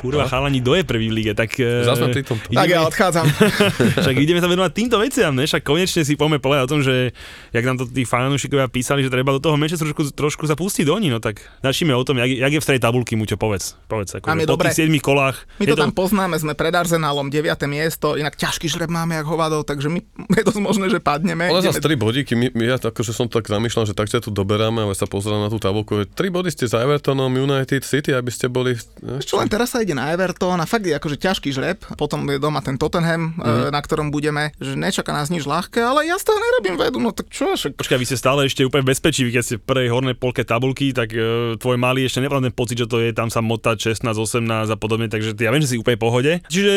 Kurva, chalani, kto je prvý v lige, tak... eh, Zas pri tom. ideme- Tak ja odchádzam. Však ideme sa venovať týmto veciam, ne? Však konečne si poďme povedať o tom, že jak nám to tí fanúšikovia písali, že treba do toho Manchesteru trošku, trošku sa pustiť do ní, no tak začneme o tom, jak, jak je v strej tabulky, Muťo, povedz. povedz ako, po dobre. tých 7 kolách. My je to tam poznáme, sme pred Arsenálom 9. miesto, inak ťažký žreb máme jak hovadov, takže my je dosť možné, že padneme. Ale za Ideme- 3 bodíky, my, my ja akože som tak zamýšľal, že tak ťa tu doberáme, ale sa pozerám na tú tabulku. 3 body ste za Evertonom, United City, aby ste boli... Čo len teraz sa ide na Everton a fakt je akože ťažký žreb, potom je doma ten Tottenham, Mhm. mm-hmm. na ktorom budeme, že nečaká nás nič ľahké, ale ja z toho nerobím vedu, no tak čo, však Počkaj, vy ste stále ešte úplne bezpečí, keď ste v prvej hornej polke tabulky, tak e, tvoj malý ešte nemá ten pocit, že to je tam sa motať 16, 18 a podobne, takže ja viem, že si úplne pohode. Čiže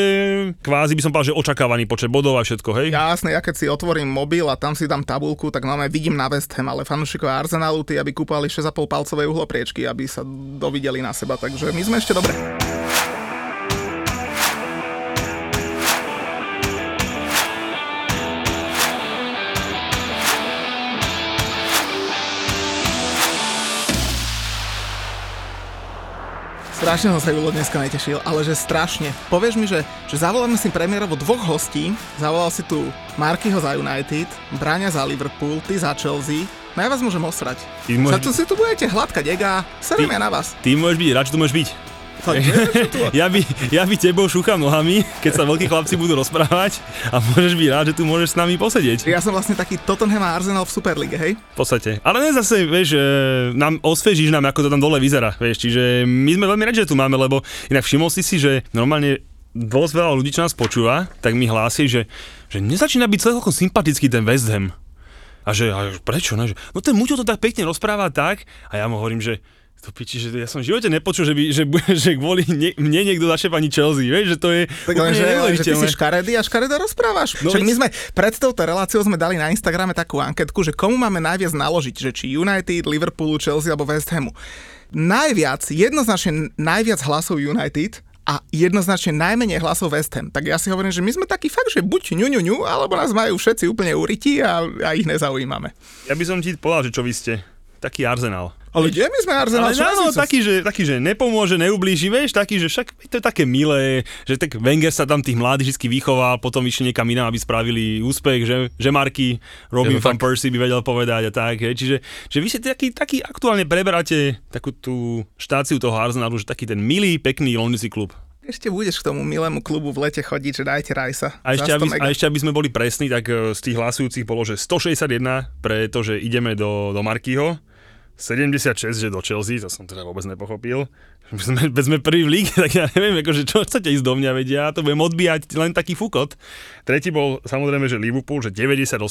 kvázi by som povedal, že očakávaný počet bodov a všetko, hej? Jasné, ja keď si otvorím mobil a tam si dám tabulku, tak máme vidím na West Ham, ale fanúšikovia Arsenalu, tí, aby kúpali 6,5 palcové uhlopriečky, aby sa dovideli na seba, takže my sme ešte dobre. Strašne som sa Julo dneska netešil, ale že strašne. Povieš mi, že, že zavoláme si premiérovo dvoch hostí. Zavolal si tu Markyho za United, Braňa za Liverpool, ty za Chelsea. No ja vás môžem osrať. Ty môžeš- Za to si tu budete hladkať ega, serem ja na vás. Ty môžeš byť, rád, že tu môžeš byť. Tak, Ja by, ja by tebou šúcham nohami, keď sa veľkí chlapci budú rozprávať a môžeš byť rád, že tu môžeš s nami posedieť. ja som vlastne taký Tottenham a Arsenal v Superlige, hej? V podstate. Ale ne zase, vieš, e, nám osvežíš nám, ako to tam dole vyzerá, vieš, čiže my sme veľmi radi, že tu máme, lebo inak všimol si si, že normálne dosť veľa ľudí, čo nás počúva, tak mi hlási, že, že nezačína byť celkom sympatický ten West Ham. A že, a prečo? Ne? Že, no ten Muťo to tak pekne rozpráva tak a ja mu hovorím, že to piči, že ja som v živote nepočul, že, by, že, že kvôli ne, mne niekto začne pani Chelsea, vieš, že to je Tak len, že, že ty si škaredý a škaredo rozprávaš. No Však my sme pred touto reláciou sme dali na Instagrame takú anketku, že komu máme najviac naložiť, že či United, Liverpoolu, Chelsea alebo West Hamu. Najviac, jednoznačne najviac hlasov United a jednoznačne najmenej hlasov West Ham. Tak ja si hovorím, že my sme takí fakt, že buď ňu, ňu, ňu, alebo nás majú všetci úplne urytí a, a ich nezaujímame. Ja by som ti povedal, že čo vy ste. Taký Arsenal. Ale kde my sme Arsenal? Ale Čo áno, taký že, taký, že nepomôže, neublíži, vieš, taký, že však to je také milé, že tak Wenger sa tam tých mladých vždy vychoval, potom vyšli niekam inám, aby spravili úspech, že, že Marky, Robin Je van. Persie by vedel povedať a tak, hej. čiže že vy ste taký, taký aktuálne preberáte takú tú štáciu toho Arsenalu, že taký ten milý, pekný londýnsky klub. Ešte budeš k tomu milému klubu v lete chodiť, že dajte Rajsa. A ešte, Za 100 aby, a ešte aby sme boli presní, tak e, z tých hlasujúcich bolo, že 161, pretože ideme do, do Markyho, 76, že do Chelsea, to som teda vôbec nepochopil. Sme, sme prvý v líge, tak ja neviem, akože čo chcete ísť do mňa, veď ja to budem odbíjať len taký fukot. Tretí bol samozrejme, že Liverpool, že 98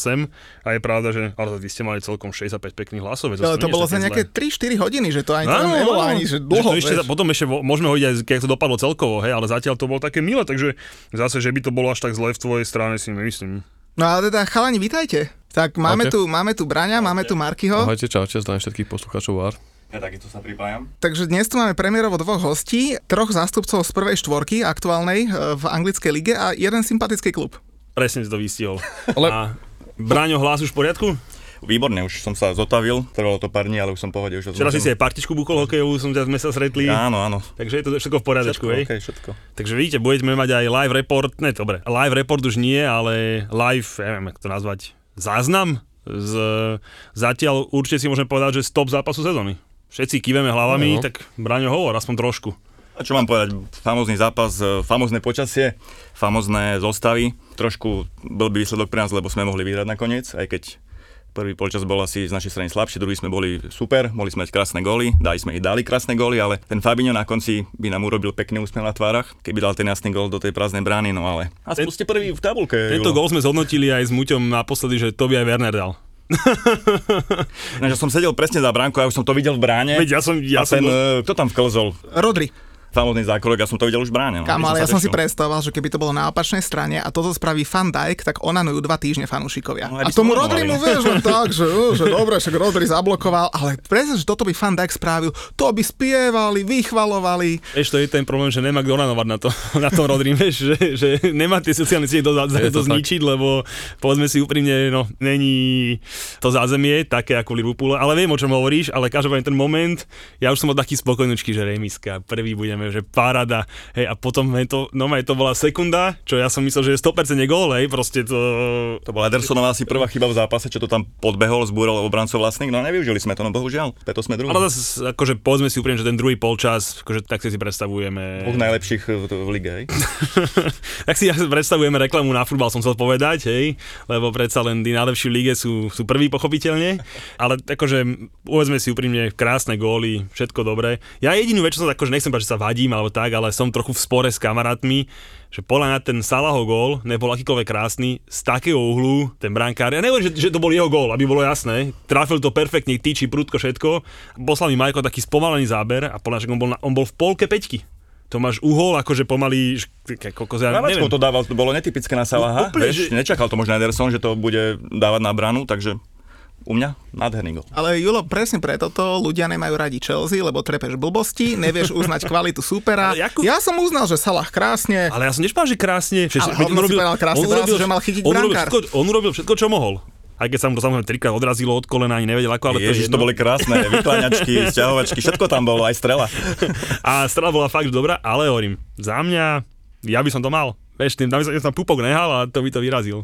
a je pravda, že ale vy ste mali celkom 65 pekných hlasov. veď To, to bolo za nejaké zlé. 3-4 hodiny, že to ani to nebolo ani, že dlho. to ešte, potom ešte môžeme hovoriť aj, keď to dopadlo celkovo, hej, ale zatiaľ to bolo také milé, takže zase, že by to bolo až tak zle v tvojej strane si nemyslím. No ale teda, chalani, vitajte. Tak máme, Ahojte. tu, máme tu Braňa, máme tu Markyho, Ahojte, čaute, zdravím všetkých poslucháčov VAR. Ja takisto sa pripájam. takže dnes tu máme premiérovo dvoch hostí, troch zástupcov z prvej štvorky aktuálnej e, v anglickej lige a jeden sympatický klub. Presne si to vystihol. Ale- A Braňo, hlas už v poriadku? Výborne, už som sa zotavil, trvalo to pár dní, ale už som pohode. Už Včera si si aj partičku bukol hokejovú, som ťa sme sa stretli. Áno, áno. Takže je to všetko v poriadku, Všetko, hej? okay, všetko. Takže vidíte, budeme mať aj live report, ne, dobre, live report už nie, ale live, ja neviem, ako to nazvať, záznam z, zatiaľ určite si môžeme povedať, že stop zápasu sezóny. Všetci kýveme hlavami, Áno. tak Braňo hovor, aspoň trošku. A čo mám povedať, famózny zápas, e, famózne počasie, famózne zostavy. Trošku blbý výsledok pre nás, lebo sme mohli vyhrať nakoniec, aj keď prvý polčas bol asi z našej strany slabší, druhý sme boli super, mohli sme mať krásne góly, dali sme ich dali krásne góly, ale ten Fabinho na konci by nám urobil pekný úsmev na tvárach, keby dal ten jasný gól do tej prázdnej brány, no ale... A Ten- ste prvý v tabulke. Tento gol sme zhodnotili aj s Muťom naposledy, že to by aj Werner dal. Ináč, ja som sedel presne za bránku, ja už som to videl v bráne. Veď ja som, ja a ten, som, e, kto tam vklzol? Rodri. Famózny zákrok, ja som to videl už v bráne. No. Kamo, ale ja som si predstavoval, že keby to bolo na opačnej strane a toto spraví Van Dijk, tak onanujú dva týždne fanúšikovia. No, a tomu sme Rodri mu onamovali. vieš, len tak, že, že dobre, však Rodri zablokoval, ale predsa, že toto by Van Dijk spravil, to by spievali, vychvalovali. Vieš, to je ten problém, že nemá kto nanovať na to, na tom Rodri, vieš, že, že nemá tie sociálne siete to, to, to tak. zničiť, lebo povedzme si úprimne, no, není to zázemie také ako v Liverpoole, ale viem, o čom hovoríš, ale každopádne ten moment, ja už som bol taký spokojnočky, že remiska, prvý budeme, že parada, hej, a potom je to, no to bola sekunda, čo ja som myslel, že je 100% gól, hej, proste to, To bola Edersonová asi prvá chyba v zápase, čo to tam podbehol, zbúral obrancov vlastných, no a nevyužili sme to, no bohužiaľ, preto sme druhí. ale zase, akože povedzme si úprimne, že ten druhý polčas, akože tak si predstavujeme. Dvoch najlepších v, v lige, hej. tak si predstavujeme reklamu na futbal, som chcel povedať, hej, lebo predsa len tí najlepší v lige sú, sú prví pochopiteľne, ale akože povedzme si úprimne, krásne góly, všetko dobré. Ja jedinú vec, čo som akože nechcem že sa vadím alebo tak, ale som trochu v spore s kamarátmi, že podľa mňa ten Salahov gól nebol akýkoľvek krásny, z takého uhlu ten brankár, ja neviem, že, že to bol jeho gól, aby bolo jasné, trafil to perfektne, tyčí, prudko, všetko, poslal mi Majko taký spomalený záber a podľa mňa, on bol, na, on bol v polke peťky. To máš uhol, akože pomaly, kokos, ja neviem. To dával, to bolo netypické na Salaha, Úplne, vieš, že- nečakal to možno Ederson, že to bude dávať na branu, takže u mňa nádherný gol. Ale Julo, presne preto to ľudia nemajú radi Chelsea, lebo trepeš blbosti, nevieš uznať kvalitu supera. Jakú- Ja som uznal, že Salah krásne, Ale ja som nešpal, že krásne. Že, Ale si povedal krásne, povedal si, že mal chytiť on urobil, brankár. všetko, on urobil všetko, čo mohol. Aj keď sa mu to samozrejme trikrát odrazilo od kolena, ani nevedel ako, ale to je Ježiš, jedno. to boli krásne, vykláňačky, sťahovačky, všetko tam bolo, aj strela. A strela bola fakt dobrá, ale hovorím, za mňa, ja by som to mal. Vieš, tým, tam by som, ja som tam pupok nehal a to by to vyrazil.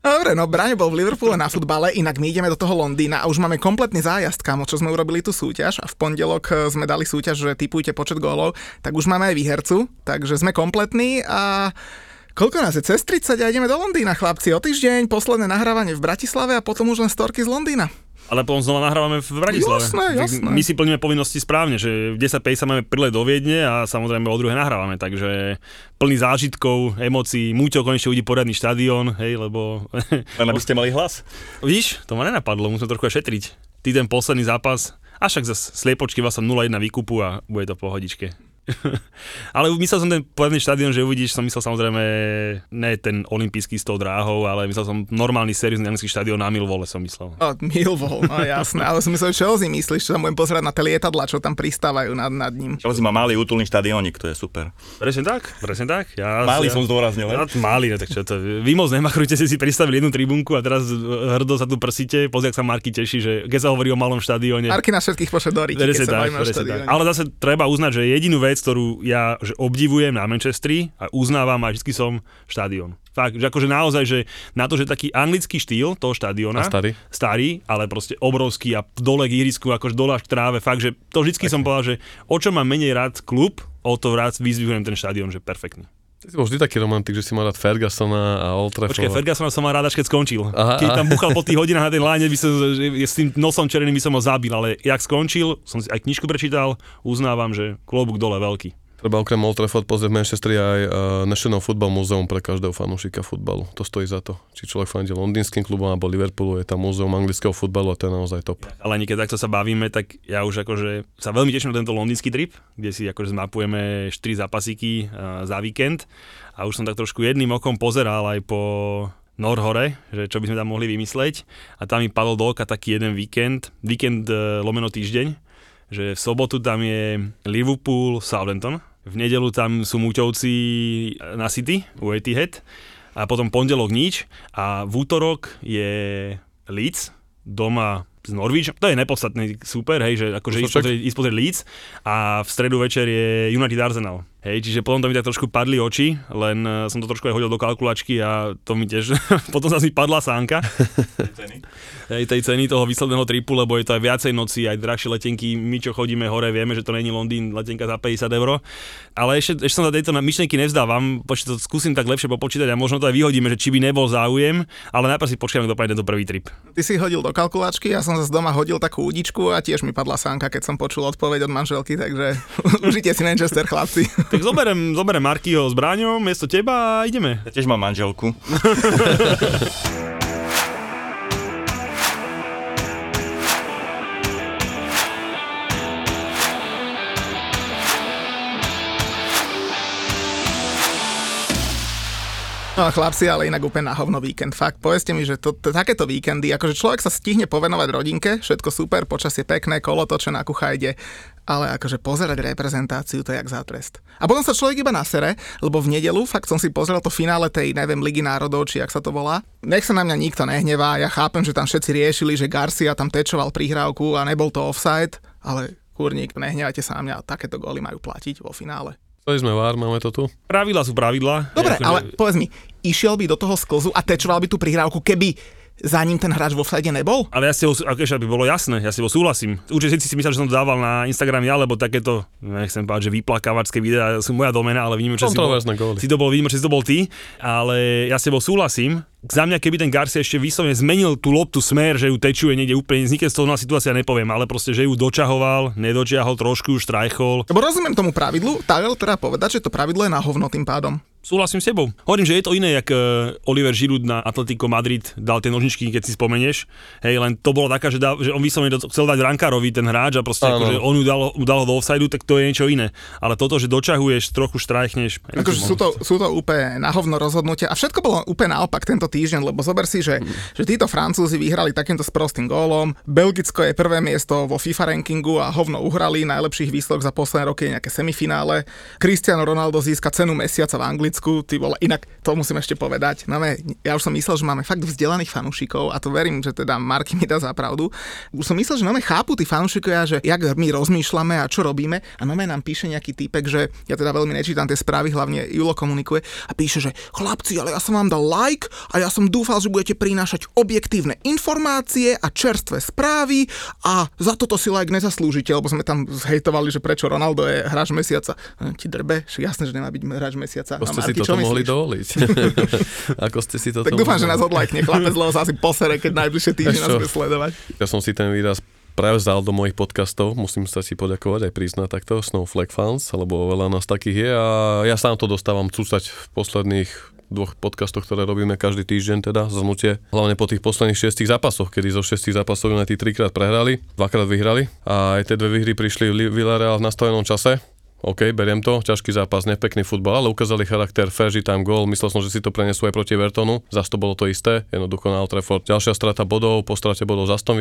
Dobre, no Braňo bol v Liverpoole na futbale, inak my ideme do toho Londýna a už máme kompletný zájazd, kamo, čo sme urobili tú súťaž a v pondelok e, sme dali súťaž, že typujte počet gólov, tak už máme aj výhercu, takže sme kompletní a koľko nás je? Cez 30 a ideme do Londýna, chlapci, o týždeň, posledné nahrávanie v Bratislave a potom už len storky z Londýna. Ale potom znova nahrávame v Bratislave. Jasné, jasné. My si plníme povinnosti správne, že v 10.50 máme prilet do Viedne a samozrejme o druhé nahrávame, takže plný zážitkov, emócií, Múťo konečne uvidí poriadny štadión, hej, lebo Len aby ste mali hlas. Vidíš, to ma nenapadlo, musím trochu aj šetriť. Ty ten posledný zápas, a však zase sliepočky vás som 0-1 výkupu a bude to v pohodičke. ale myslel som ten poriadny štadión, že uvidíš, som myslel samozrejme ne ten olimpijský s tou dráhou, ale myslel som normálny seriózny anglický štadión na Milvole som myslel. O, Millwall, no jasné, ale som myslel, že Chelsea myslíš, čo sa budem pozerať na tie lietadla, čo tam pristávajú nad, nad ním. Chelsea má malý útulný štadiónik, to je super. Presne tak, presne tak. Ja, Malý ja, som zdôraznil, Ja, malý, no, tak čo to, vy moc nemachrujte si si pristavili jednu tribunku a teraz hrdo sa tu prsíte, pozri, sa Marky teší, že keď sa hovorí o malom štadióne. Marky na všetkých pošle do Ríky, tak, tak. Ale zase treba uznať, že jedinú vec, ktorú ja že obdivujem na Manchestri a uznávam a vždy som štadión. Fakt, že akože naozaj, že na to, že taký anglický štýl toho štadióna, A starý. starý, ale proste obrovský a dole k ihrisku, akože dole až k tráve, fakt, že to vždycky som povedal, že o čo mám menej rád klub, o to rád vyzvihujem ten štadión, že perfektný. Ty bol vždy taký romantik, že si mal rád Fergusona a Old Trafford. Počkaj, Fergusona som mal rád, až keď skončil. Aha, keď aha. tam buchal po tých hodinách na tej láne, by som, s tým nosom červeným by som ho zabil, ale jak skončil, som si aj knižku prečítal, uznávam, že klobúk dole veľký. Treba okrem Old Trafford pozrieť v Manchestri aj uh, National Football Museum pre každého fanúšika futbalu. To stojí za to. Či človek fandí londýnskym klubom alebo Liverpoolu, je tam múzeum anglického futbalu a to je naozaj top. Ale keď takto sa bavíme, tak ja už akože sa veľmi teším na tento londýnsky trip, kde si akože zmapujeme 4 zápasíky uh, za víkend a už som tak trošku jedným okom pozeral aj po Norhore, že čo by sme tam mohli vymysleť a tam mi padol do oka taký jeden víkend, víkend uh, lomeno týždeň, že v sobotu tam je Liverpool, Southampton, v nedelu tam sú Múťovci na City, u Etihad a potom pondelok nič a v útorok je Leeds doma s Norwich, to je nepodstatný super, hej, že akože ísť pozrieť, ísť pozrieť Leeds a v stredu večer je United Arsenal. Hej, čiže potom to mi tak trošku padli oči, len eh, som to trošku aj hodil do kalkulačky a to mi tiež, potom zase mi padla sánka hej, tej ceny toho výsledného tripu, lebo je to aj viacej noci, aj drahšie letenky. My, čo chodíme hore, vieme, že to není Londýn, letenka za 50 eur. Ale ešte, ešte som sa tejto na- myšlienky nevzdávam, počkaj, to skúsim tak lepšie popočítať a možno to aj vyhodíme, že či by nebol záujem, ale najprv si počkajme, kto dopadne tento prvý trip. Ty si hodil do kalkulačky, ja som zase doma hodil takú údičku a tiež mi padla sánka, keď som počul odpoveď od manželky, takže užite si Manchester, chlapci. Tak zoberem, zoberem Markyho s Bráňom, miesto teba a ideme. Ja tiež mám manželku. No chlapci, ale inak úplne na hovno víkend. Fakt, povedzte mi, že to, to, takéto víkendy, akože človek sa stihne povenovať rodinke, všetko super, počasie pekné, kolo toče na kucha ide, ale akože pozerať reprezentáciu, to je jak za trest. A potom sa človek iba nasere, lebo v nedelu, fakt som si pozrel to finále tej, neviem, Ligy národov, či jak sa to volá. Nech sa na mňa nikto nehnevá, ja chápem, že tam všetci riešili, že Garcia tam tečoval prihrávku a nebol to offside, ale kurník, nehnevajte sa na mňa, takéto góly majú platiť vo finále. Chceli sme vár, máme to tu. Pravidla sú pravidla. Dobre, ale povedz mi, išiel by do toho sklzu a tečoval by tú prihrávku, keby za ním ten hráč vo vsade nebol? Ale ja si ho, ako ešte aby bolo jasné, ja si ho súhlasím. Určite si mysleli, že som to dával na Instagram ja, lebo takéto, nechcem povedať, že vyplakávačské videá sú moja domena, ale vidíme, že si, bol, si to bol, vidíme, že si to bol ty, ale ja s tebou súhlasím. Za mňa, keby ten Garcia ešte vyslovene zmenil tú loptu smer, že ju tečuje niekde úplne, vznikne z toho na situácia, nepoviem, ale proste, že ju dočahoval, nedočiahol, trošku ju štrajchol. Lebo rozumiem tomu pravidlu, tak ale teda povedať, že to pravidlo je na hovno tým pádom. Súhlasím s tebou. Hovorím, že je to iné, jak uh, Oliver Giroud na Atletico Madrid dal tie nožničky, keď si spomenieš. Hej, len to bolo taká, že, dal, že on vyslovene chcel dať Rankárovi ten hráč a proste Áno. akože on ju dal, ju dal do offsideu, tak to je niečo iné. Ale toto, že dočahuješ, trochu štrajchneš. Akože sú to, sú to úplne na hovno rozhodnutia a všetko bolo úplne naopak tento týždeň, lebo zober si, že, že títo Francúzi vyhrali takýmto sprostým gólom, Belgicko je prvé miesto vo FIFA rankingu a hovno uhrali najlepších výsledok za posledné roky je nejaké semifinále. Cristiano Ronaldo získa cenu mesiaca v Anglicku, ty vole, inak to musím ešte povedať. Máme, ja už som myslel, že máme fakt vzdelaných fanúšikov a to verím, že teda Marky mi dá za pravdu. Už som myslel, že máme chápu tí fanúšikovia, že jak my rozmýšľame a čo robíme a máme nám píše nejaký týpek, že ja teda veľmi nečítam tie správy, hlavne Julo komunikuje a píše, že chlapci, ale ja som vám dal like a ja som dúfal, že budete prinášať objektívne informácie a čerstvé správy a za toto si like nezaslúžite, lebo sme tam zhejtovali, že prečo Ronaldo je hráč mesiaca. Hm, Ti drbe, jasné, že nemá byť hráč mesiaca. Ste si toto mohli myslíš? dovoliť? Ako ste si toto Tak dúfam, že mohli nás odlajkne. Chlapec, lebo sa asi posere, keď najbližšie týždne nás bude sledovať. Ja som si ten výraz prevzal do mojich podcastov, musím sa si poďakovať aj priznať takto, Snowflake Fans, lebo veľa nás takých je a ja sám to dostávam cúcať v posledných dvoch podcastoch, ktoré robíme každý týždeň, teda zhrnutie. Hlavne po tých posledných šiestich zápasoch, kedy zo šiestich zápasov United trikrát prehrali, dvakrát vyhrali a aj tie dve výhry prišli v Villarreal v nastavenom čase. OK, beriem to, ťažký zápas, nepekný futbal, ale ukázali charakter, fair time goal, myslel som, že si to prenesú aj proti Evertonu, zase to bolo to isté, jednoducho na Old Trafford. Ďalšia strata bodov, po strate bodov za Aston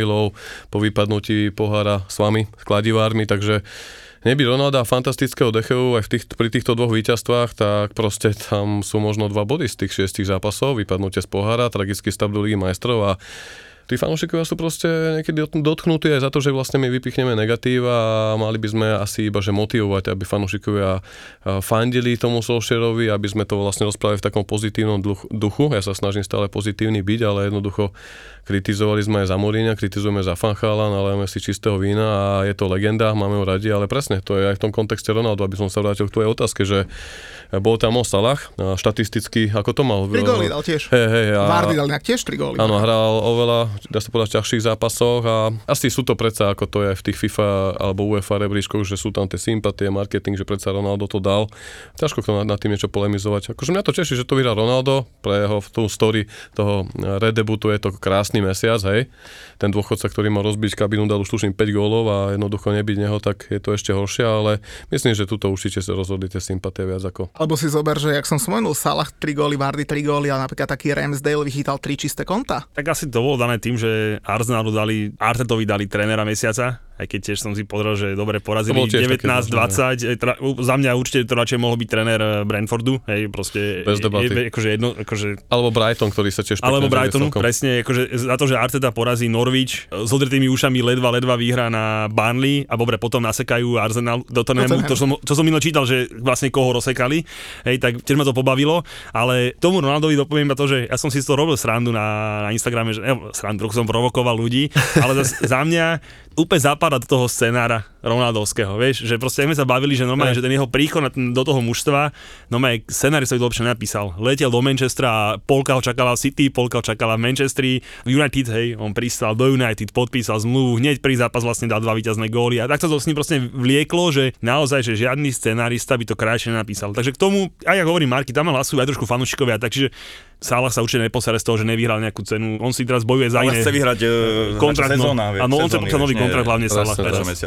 po vypadnutí pohára s vami, s kladivármi, takže neby Ronalda fantastického Decheu aj v tých, pri týchto dvoch víťazstvách, tak proste tam sú možno dva body z tých šiestich zápasov, vypadnutie z pohára, tragický stav do Ligy majstrov a tí fanúšikovia sú proste niekedy dot- dotknutí aj za to, že vlastne my vypichneme negatív a mali by sme asi iba že motivovať, aby fanúšikovia a, fandili tomu Solskjaerovi, aby sme to vlastne rozprávali v takom pozitívnom duch- duchu. Ja sa snažím stále pozitívny byť, ale jednoducho kritizovali sme aj za Mourinha, kritizujeme za Fanchalan, nalejeme si čistého vína a je to legenda, máme ho radi, ale presne, to je aj v tom kontexte Ronaldo, aby som sa vrátil k tvojej otázke, že bol tam Mo Salah, a štatisticky, ako to mal? Tri góly dal tiež. Hej, hej, a- Vardy dal tiež tri góly. Áno, hral oveľa, dá sa povedať, ťažších zápasoch a asi sú to predsa, ako to je v tých FIFA alebo UEFA rebríčkoch, že sú tam tie sympatie, marketing, že predsa Ronaldo to dal. Ťažko to nad, nad tým niečo polemizovať. Akože mňa to teší, že to vyhral Ronaldo, pre jeho v tú story toho redebutu je to krásny mesiac, hej. Ten dôchodca, ktorý mal rozbiť kabinu, dal už tuším 5 gólov a jednoducho nebyť neho, tak je to ešte horšie, ale myslím, že tuto určite sa rozhodli tie sympatie viac ako Alebo si zober, že jak som spomenul, Salah 3 góly, Vardy 3 góly a napríklad taký Ramsdale vychytal 3 čisté konta. Tak asi to bolo dané tým, že Arsenalu dali, Artetovi dali trénera mesiaca, aj keď tiež som si pozrel, že dobre porazili To bolo tiež také 19-20, e, teda, za mňa určite to radšej mohol byť tréner e, Brentfordu, hej, proste Bez debaty. Je, akože jedno, akože Alebo Brighton, ktorý sa tiež alebo Brightonu, celkom. presne, akože za to, že Arteta porazí Norwich e, s odretými ušami ledva, ledva výhra na Burnley a dobre, potom nasekajú Arsenal do Tottenhamu, Tottenham. to som, čo som minulý čítal, že vlastne koho rozsekali, hej, tak tiež ma to pobavilo, ale tomu Ronaldovi dopoviem iba to, že ja som si z toho robil srandu na, na Instagrame, že ne, srandu, trochu som provokoval ľudí, ale zas, za mňa úplne zapadá do toho scenára Ronaldovského, vieš, že proste sme sa bavili, že normálne, že ten jeho príchod na ten, do toho mužstva, normálne scenár sa lepšie napísal. Letel do Manchestra a polka ho čakala v City, polka ho čakala v Manchestri, United, hej, on pristal do United, podpísal zmluvu, hneď pri zápas vlastne dal dva víťazné góly a tak sa to s ním proste vlieklo, že naozaj, že žiadny scenárista by to krajšie nenapísal. Takže k tomu, aj ako hovorím Marky, tam hlasujú aj trošku fanúšikovia, takže Salah sa určite neposere z toho, že nevyhral nejakú cenu. On si teraz bojuje za Ale iné. chce vyhrať uh, kontrakt, no. sezóna, Áno, on chce podpísať nový kontrakt, hlavne Salah.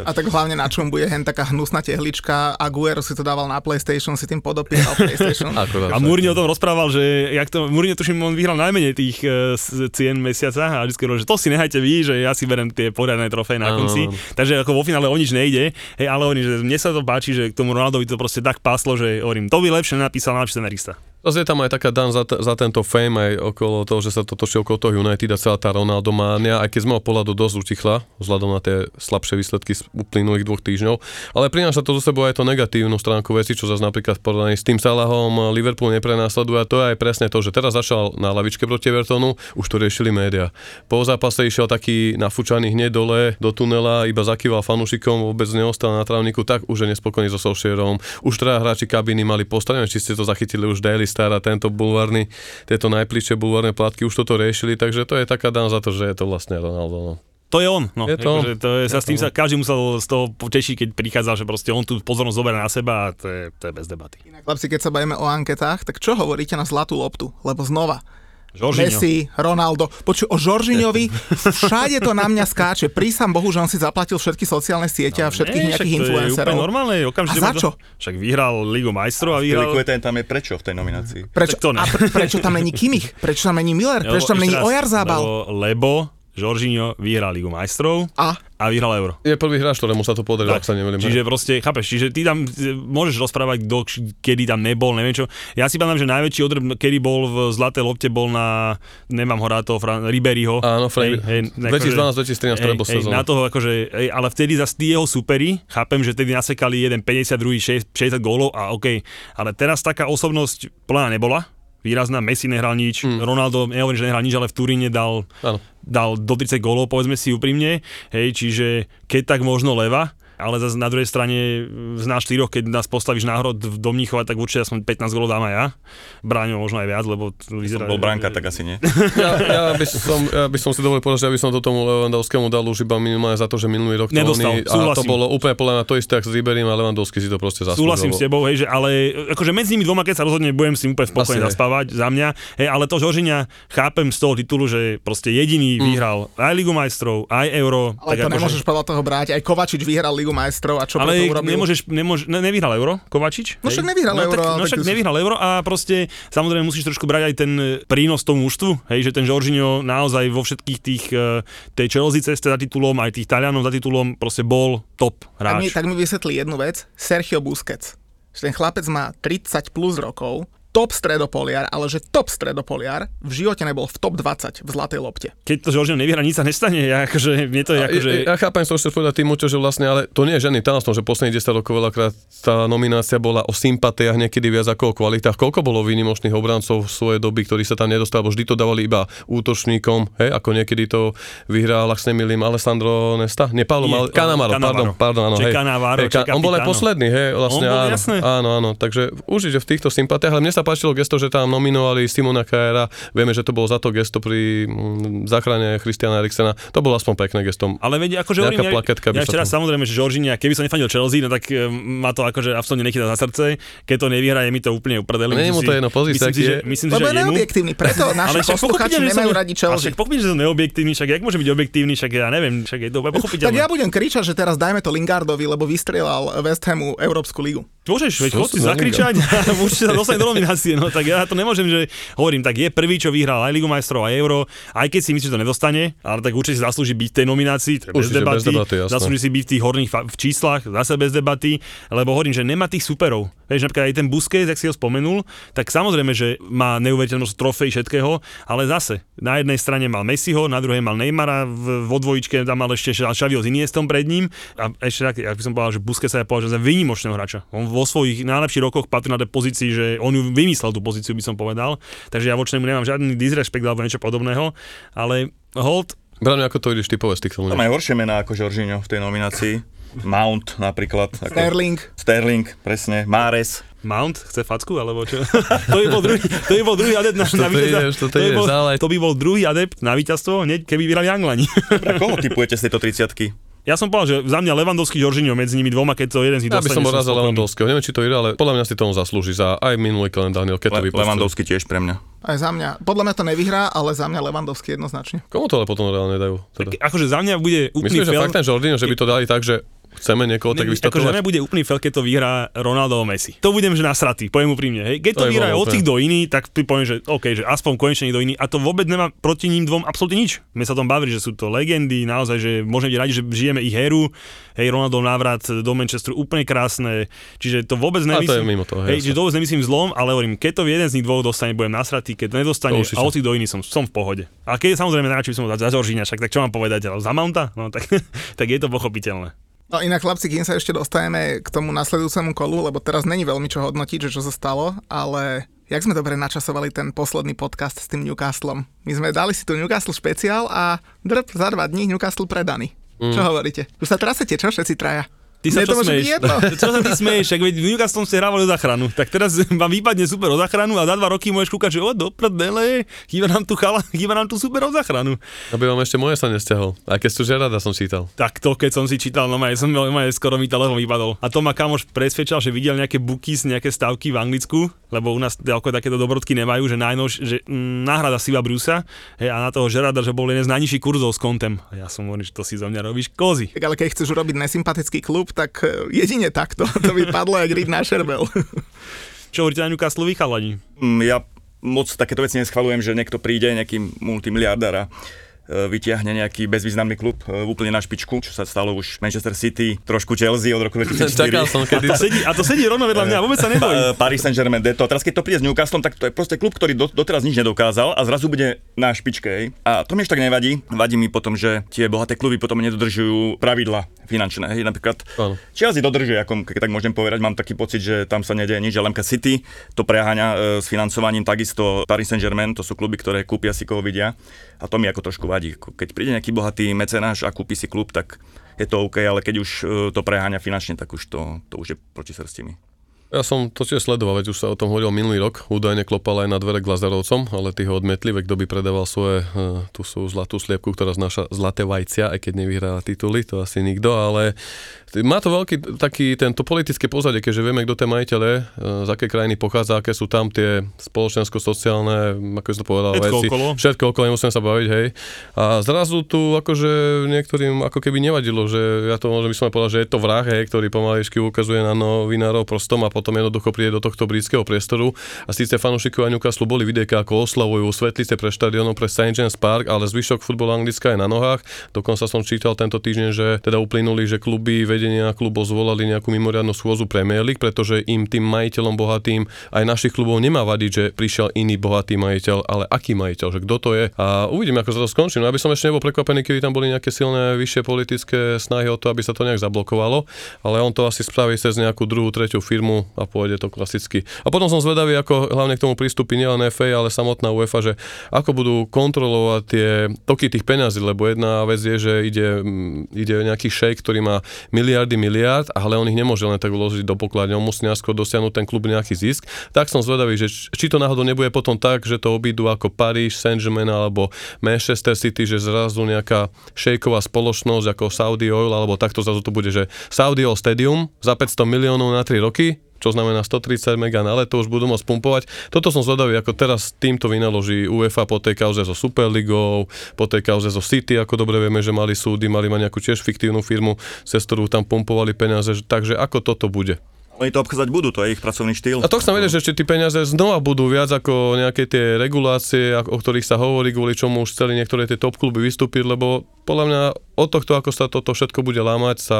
A tak hlavne na čom bude hen taká hnusná tehlička, Aguero si to dával na PlayStation, si tým podopíral PlayStation. A Mourinho o tom rozprával, že jak to, Mourinho tuším, on vyhral najmenej tých uh, cien mesiaca a vždy hovoril, že to si nehajte vy, že ja si berem tie poriadne trofej na konci. Takže ako vo finále o nič nejde, hej, ale hovorím, že mne sa to páči, že k tomu Ronaldovi to proste tak páslo, že hovorím, to by lepšie napísal najlepší scenarista. Zase je tam aj taká dan za, za tento fame aj okolo toho, že sa to točí okolo toho United a celá tá Ronaldo mánia, aj keď z môjho pohľadu dosť utichla, vzhľadom na tie slabšie výsledky z uplynulých dvoch týždňov. Ale prináša to zo sebou aj to negatívnu stránku veci, čo zase napríklad v porovnaní s tým Salahom Liverpool neprenásleduje a to je aj presne to, že teraz začal na lavičke proti Evertonu, už to riešili média. Po zápase išiel taký nafúčaný hneď dole do tunela, iba zakýval fanúšikom, vôbec neostal na trávniku, tak už je nespokojný so Solskjaerom. Už teda hráči kabiny mali postavené, či ste to zachytili už Daily Star a tento bulvárny, tieto najbližšie bulvárne plátky už toto riešili, takže to je taká dan za to, že je to vlastne Ronaldo. No. To je on. No. Je to. Akože to je, sa s tým sa každý musel z toho potešiť, keď prichádzal, že proste on tú pozornosť zoberie na seba a to je, to je bez debaty. Inak, chlapci, keď sa bavíme o anketách, tak čo hovoríte na zlatú loptu? Lebo znova, Žoržíňo. Messi, Ronaldo. Počuj, o Žoržiňovi všade to na mňa skáče. Prísam Bohu, že on si zaplatil všetky sociálne siete a všetkých Nie, nejakých to je influencerov. úplne normálne, okamžite. A za to- čo? Však vyhral Ligu majstrov a vyhral... Klikuje tam je prečo v tej nominácii. Prečo, to a pre, prečo tam není Kimich? Prečo tam není Miller? Prečo tam není ešte raz, Ojarzábal? Lebo, lebo Žoržíňo vyhral Ligu majstrov A? a vyhral Euro. Je prvý hráč, ktorému sa to podarilo, ak sa nemýlim. čiže proste, chápeš, čiže ty tam e, môžeš rozprávať, kto, č- kedy tam nebol, neviem čo. Ja si pamätám, že najväčší odrb, kedy bol v Zlatej lopte, bol na, nemám ho rád toho, Fran- Riberiho. Áno, Fred, 2012-2013 hej, trebol hej, sezóna. na toho akože, hej, ale vtedy zase tí jeho superi, chápem, že vtedy nasekali jeden 50, druhý 6, 60 gólov a OK, ale teraz taká osobnosť plná nebola, výrazná, Messi nehral nič, mm. Ronaldo, nehovorím, že nehral nič, ale v Turíne dal, Áno. dal do 30 gólov, povedzme si úprimne, hej, čiže keď tak možno leva, ale zase na druhej strane z nás štyroch, keď nás postavíš na hrod do Mníchova, tak určite aspoň 15 gólov dám aj ja. Bráňo možno aj viac, lebo to vyzerá... Bol bránka, tak asi nie. Ja, ja, by som, ja by som si dovolil povedať, že ja by som to tomu Lewandowskému dal už iba minimálne za to, že minulý rok to Nedostal, oni, a to bolo úplne podľa mňa to isté, ako s Riberim a Lewandowski si to proste zaslúžil. Súhlasím s tebou, hej, že ale akože medzi nimi dvoma, keď sa rozhodne, budem si úplne spokojne zaspávať za mňa, hej, ale to Žoržina chápem z toho titulu, že proste jediný mm. vyhral aj Ligu majstrov, aj Euro. Ale to akože- nemôžeš podľa toho brať. Aj Kovačič vyhral Ligu majstrov a čo ale preto urobil? nemôžeš, nemôž, ne, nevyhral Euro, Kovačič? No však nevyhral no, Euro, Tak, no tak- však nevyhral Euro a proste samozrejme musíš trošku brať aj ten e, prínos tomu mužstvu, hej, že ten Žoržinho naozaj vo všetkých tých, e, tej Chelsea ceste za titulom, aj tých Talianov za titulom, proste bol top Tak mi, hráč. tak mi vysvetlí jednu vec. Sergio Busquets. Že ten chlapec má 30 plus rokov, top stredopoliar, ale že top stredopoliar v živote nebol v top 20 v zlatej lopte. Keď to Žoržinho nevyhrá, nič sa nestane. Ja, akože, mne to je akože... ja, ja chápem, čo chceš povedať tým, že vlastne, ale to nie je žiadny tajomstvo, že posledných 10 rokov veľakrát tá nominácia bola o sympatiách niekedy viac ako o kvalitách. Koľko bolo výnimočných obrancov v svojej doby, ktorí sa tam nedostali, vždy to dávali iba útočníkom, hej, ako niekedy to vyhral, ak sa nemýlim, Alessandro Nesta, nie, Paolo Canavaro, Cannavaro. pardon, pardon, áno, hej. Cannavaro, hej, či on bol aj posledný, hej, vlastne, On bol, áno, jasné. áno, áno, takže určite v týchto sympatiách, ale mne sa páčilo gesto, že tam nominovali Simona Kajera, vieme, že to bolo za to gesto pri mm, záchrane Christiana Eriksena, to bolo aspoň pekné gesto. Ale veď akože Nejaká hovorím, ja, ja raz tam- samozrejme, že Žoržínia, keby som nefandil Chelsea, no tak ma to akože absolútne nechytá za srdce. Keď to nevyhrá, je mi to úplne uprdeli. Nie mu to jedno, pozri myslím si, že, je. myslím si, Lebo že je jemu- neobjektívny, preto naši že nemajú radi Chelsea. však pochopím, že som neobjektívny, však jak môže byť objektívny, však ja neviem, však je to úplne pochopiteľné. Tak ja budem kričať, že teraz dajme to Lingardovi, lebo vystrelal West Hamu Európsku ligu. Môžeš, veď Čo chod sú si za zakričať a môžete sa dostať do nominácie, no tak ja to nemôžem, že hovorím, tak je prvý, čo vyhral aj Ligu majstrov, aj Euro, aj keď si myslíš, že to nedostane, ale tak určite si zaslúži byť v tej nominácii, to je bez Určite, bez debaty, debaty, zaslúži si byť v tých horných v číslach, zase bez debaty, lebo hovorím, že nemá tých superov. Vieš, napríklad aj ten Busquets, jak si ho spomenul, tak samozrejme, že má neuveriteľnú trofej všetkého, ale zase na jednej strane mal Messiho, na druhej mal Neymara, v, vo dvojičke tam mal ešte Xaviho s Iniestom pred ním a ešte tak, ja by som povedal, že Busquets sa ja považujem za výnimočného hráča. On vo svojich najlepších rokoch patrí na tej pozícii, že on ju vymyslel tú pozíciu, by som povedal. Takže ja voči nemu nemám žiadny disrespekt alebo niečo podobného, ale hold, Brano, ako to ideš ty povedz, ty k tomu. Tam aj horšie mená ako Žoržíňo v tej nominácii. Mount napríklad. Ako Sterling. Sterling, presne. Mares. Mount chce facku, alebo čo? to by bol druhý, to by bol druhý adept na, na to víťazstvo. to to, by bol, to by bol druhý adept na víťazstvo, hneď keby vyhrali Anglani. A koho typujete z tejto 30 Ja som povedal, že za mňa Levandovský Žoržinho medzi nimi dvoma, keď to jeden z nich Ja by som dostane, bol za. Levandovského. Neviem, či to ide, ale podľa mňa si tomu zaslúži za aj minulý kalendárny rok, keď to Le- vypustil. Levandovský tiež pre mňa. Aj za mňa. Podľa mňa to nevyhrá, ale za mňa Levandovský jednoznačne. Komu to ale potom reálne dajú? Teda? Akože za mňa bude úplný Myslíš, že fakt ten Jordan, že by to dali tak, že chceme niekoho tak akože vystatovať? mňa bude úplný fail, keď to vyhrá Ronaldo Messi. To budem, že nasratý, poviem úprimne. Hej. Keď to, To vyhrá od tých do iný, tak poviem, že OK, že aspoň konečne niekto iný. A to vôbec nemá proti ním dvom absolútne nič. My sa tom bavili, že sú to legendy, naozaj, že môžeme byť radi, že žijeme ich heru. Hej, Ronaldo návrat do Manchesteru úplne krásne. Čiže to vôbec A to nemyslím. je mimo toho, Hej, jasne. že to vôbec nemyslím zlom, ale hovorím, keď to jeden z nich dvoch dostane, budem nasratý, keď to nedostane a od tých do iných som, som v pohode. A keď samozrejme najradšej by som bol za Žoržíňa, však tak čo mám povedať, ale za Mounta? No tak, tak je to pochopiteľné. No inak chlapci, kým sa ešte dostajeme k tomu nasledujúcemu kolu, lebo teraz není veľmi čo hodnotiť, že čo sa stalo, ale jak sme dobre načasovali ten posledný podcast s tým Newcastlom. My sme dali si tu Newcastle špeciál a drp, za dva dní Newcastle predaný. Čo hovoríte? Už sa trasete, čo všetci traja? Ty sa Mne čo smeješ? Čo sa ty smeješ? Však veď v Newcastle ste hrávali o záchranu. Tak teraz vám vypadne super o záchranu a za dva roky môžeš kúkať, že o do prdele, chýba nám tu chala, chýba nám tu super o záchranu. Aby vám ešte moje sa nestiahol. Aj keď sú Žerada som čítal. Tak to, keď som si čítal, no maj, som, maj, skoro mi telefón vypadol. A to ma kamoš presvedčal, že videl nejaké bookies, nejaké stavky v Anglicku, lebo u nás ako takéto dobrodky nemajú, že najnož, že mm, náhrada Siva Brusa hej, a na toho Žerada, že bol jeden z najnižších kurzov s kontem. A ja som hovoril, že to si zo mňa robíš kozy. Tak ale keď chceš urobiť nesympatický klub, tak eh, jedine takto. To by padlo jak riť na šerbel. Čo hovoríte na Newcastle chalani? Mm, Ja moc takéto veci neschvalujem, že niekto príde, nejaký multimiliardár a e, vytiahne nejaký bezvýznamný klub e, úplne na špičku, čo sa stalo už Manchester City, trošku Chelsea od roku 2004. Čakal som, A kedy... to sedí, a to sedí rovno vedľa mňa, vôbec sa nebojím. Pa- Paris Saint-Germain, to. Teraz keď to príde s Newcastlom, tak to je proste klub, ktorý do, doteraz nič nedokázal a zrazu bude na špičke. A to mi ešte tak nevadí. Vadí mi potom, že tie bohaté kluby potom nedodržujú pravidla finančné. Hej. Napríklad Áno. Chelsea dodržuje, ako, keď tak môžem povedať, mám taký pocit, že tam sa nedieje nič, ale City to preháňa e, s financovaním, takisto Paris Saint-Germain, to sú kluby, ktoré kúpia si koho vidia a to mi ako trošku vadí. Keď príde nejaký bohatý mecenáš a kúpi si klub, tak je to OK, ale keď už e, to preháňa finančne, tak už to, to už je proti srsti mi. Ja som to tiež sledoval, veď už sa o tom hovoril minulý rok. Údajne klopal aj na dvere Glazerovcom, ale tí ho odmietli, veď kto by predával svoje, uh, tú sú zlatú sliepku, ktorá znáša zlaté vajcia, aj keď nevyhrá tituly, to asi nikto, ale má to veľký taký tento politické pozadie, keďže vieme, kto tie majiteľe, uh, z aké krajiny pochádza, aké sú tam tie spoločensko-sociálne, ako si to povedal, Všetko veci. okolo. Všetko okolo, nemusíme sa baviť, hej. A zrazu tu akože niektorým ako keby nevadilo, že ja to môžem by som povedal, že je to vrah, hej, ktorý pomaličky ukazuje na novinárov prstom a potom jednoducho príde do tohto britského priestoru. A síce fanúšikovia Newcastle boli videjka, ako oslavujú svetlice pre štadiónom pre St. James Park, ale zvyšok futbolu Anglicka je na nohách. Dokonca som čítal tento týždeň, že teda uplynuli, že kluby, vedenia klubov zvolali nejakú mimoriadnu schôzu Premier League, pretože im tým majiteľom bohatým aj našich klubov nemá vadiť, že prišiel iný bohatý majiteľ, ale aký majiteľ, že kto to je. A uvidíme, ako sa to skončí. No, aby som ešte nebol prekvapený, keby tam boli nejaké silné vyššie politické snahy o to, aby sa to nejak zablokovalo, ale on to asi spraví cez nejakú druhú, tretiu firmu a pôjde to klasicky. A potom som zvedavý, ako hlavne k tomu prístupí nielen FA, ale samotná UEFA, že ako budú kontrolovať tie toky tých peňazí, lebo jedna vec je, že ide, mm, ide nejaký šejk, ktorý má miliardy miliard, ale on ich nemôže len tak uložiť do pokladne, on musí najskôr dosiahnuť ten klub nejaký zisk. Tak som zvedavý, že či to náhodou nebude potom tak, že to obídu ako Paríž, Saint-Germain alebo Manchester City, že zrazu nejaká šejková spoločnosť ako Saudi Oil, alebo takto zrazu to bude, že Saudi Oil Stadium za 500 miliónov na 3 roky, čo znamená 130 mega na leto, už budú môcť pumpovať. Toto som zvedavý, ako teraz týmto vynaloží UEFA po tej kauze so Superligou, po tej kauze so City, ako dobre vieme, že mali súdy, mali mať nejakú tiež fiktívnu firmu, cez ktorú tam pumpovali peniaze, že- takže ako toto bude. Oni to obchádzať budú, to je ich pracovný štýl. A to chcem vedieť, že ešte tie peniaze znova budú viac ako nejaké tie regulácie, o ktorých sa hovorí, kvôli čomu už chceli niektoré tie top kluby vystúpiť, lebo podľa mňa od tohto, ako sa toto všetko bude lámať, sa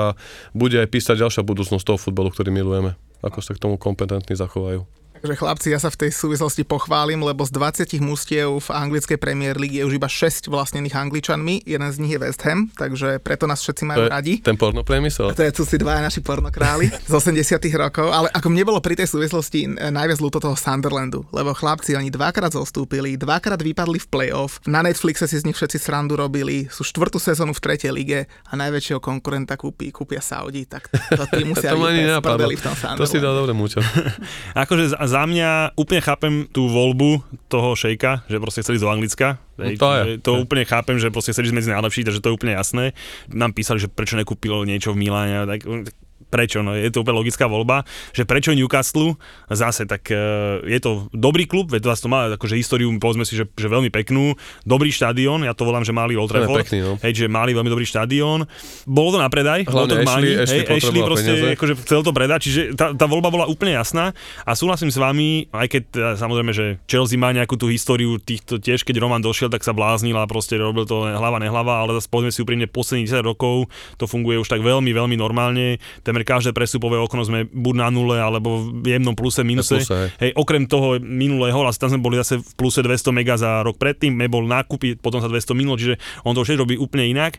bude aj písať ďalšia budúcnosť toho futbalu, ktorý milujeme. Ako sa k tomu kompetentní zachovajú. Takže chlapci, ja sa v tej súvislosti pochválim, lebo z 20 mustiev v anglickej Premier League je už iba 6 vlastnených Angličanmi, jeden z nich je West Ham, takže preto nás všetci To majú je radi. ten porno priemysel. To je, sú si dvaja naši pornokráli z 80 rokov, ale ako mne bolo pri tej súvislosti najviac ľúto toho Sunderlandu, lebo chlapci, oni dvakrát zostúpili, dvakrát vypadli v play-off, na Netflixe si z nich všetci srandu robili, sú štvrtú sezónu v tretej lige a najväčšieho konkurenta kúpi, kúpia Saudi, tak to tí musia to sprdeli v tom To si dal dobre, Múčo. Akože za mňa úplne chápem tú voľbu toho šejka, že proste chceli do Anglicka. Hej, to je. to úplne chápem, že proste chceli ísť medzi najlepší, takže to je úplne jasné. Nám písali, že prečo nekúpil niečo v Miláne, tak prečo, no je to úplne logická voľba, že prečo Newcastle, zase tak e, je to dobrý klub, veď vás to má akože históriu, povedzme si, že, že veľmi peknú, dobrý štadión, ja to volám, že mali Old Trafford, pekný, no. hej, že mali veľmi dobrý štadión, bolo to na predaj, bolo to Mani, Ashley- Ashley hej, Ashley proste peniaze. akože chcel to predať, čiže tá, tá voľba bola úplne jasná a súhlasím s vami, aj keď teda, samozrejme, že Chelsea má nejakú tú históriu týchto tiež, keď Roman došiel, tak sa bláznil a proste robil to hlava nehlava, ale zase povedzme si úprimne, posledných 10 rokov to funguje už tak veľmi, veľmi normálne. Temer každé prestupové okno sme buď na nule, alebo v jemnom pluse, minuse. pluse, hej. Hej, okrem toho minulého, ale tam sme boli zase v pluse 200 mega za rok predtým, bol nákupy, potom sa 200 minulo, čiže on to už robí úplne inak.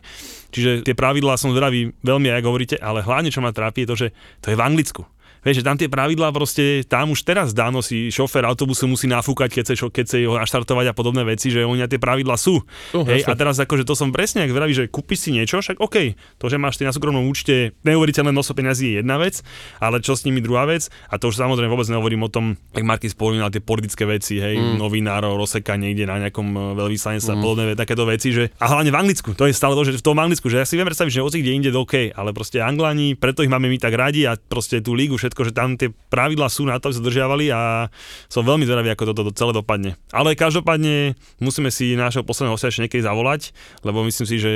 Čiže tie pravidlá som zdravý veľmi, ako hovoríte, ale hlavne čo ma trápi je to, že to je v Anglicku. Vieš, že tam tie pravidlá proste, tam už teraz dáno si šofér autobusu musí nafúkať, keď chce, keď chce ho naštartovať a podobné veci, že oni tie pravidlá sú. Sú, Hej, a teraz akože to som presne, ak vraví, že kúpiš si niečo, však OK, to, že máš ty na súkromnom účte neuveriteľné množstvo peniazí je jedna vec, ale čo s nimi druhá vec, a to už samozrejme vôbec nehovorím o tom, jak Marky spomínal, tie politické veci, hej, mm. novinárov, rozseka niekde na nejakom e, veľvyslanectve a podobné ve- takéto veci, že a hlavne v Anglicku, to je stále to, že v tom Anglicku, že ja si viem predstaviť, že hoci kde inde OK, ale proste Anglani, preto ich máme my tak radi a proste tú lígu, všetko, že tam tie pravidlá sú na to, aby sa držiavali a som veľmi zvedavý, ako toto to celé dopadne. Ale každopádne musíme si nášho posledného hostia ešte niekedy zavolať, lebo myslím si, že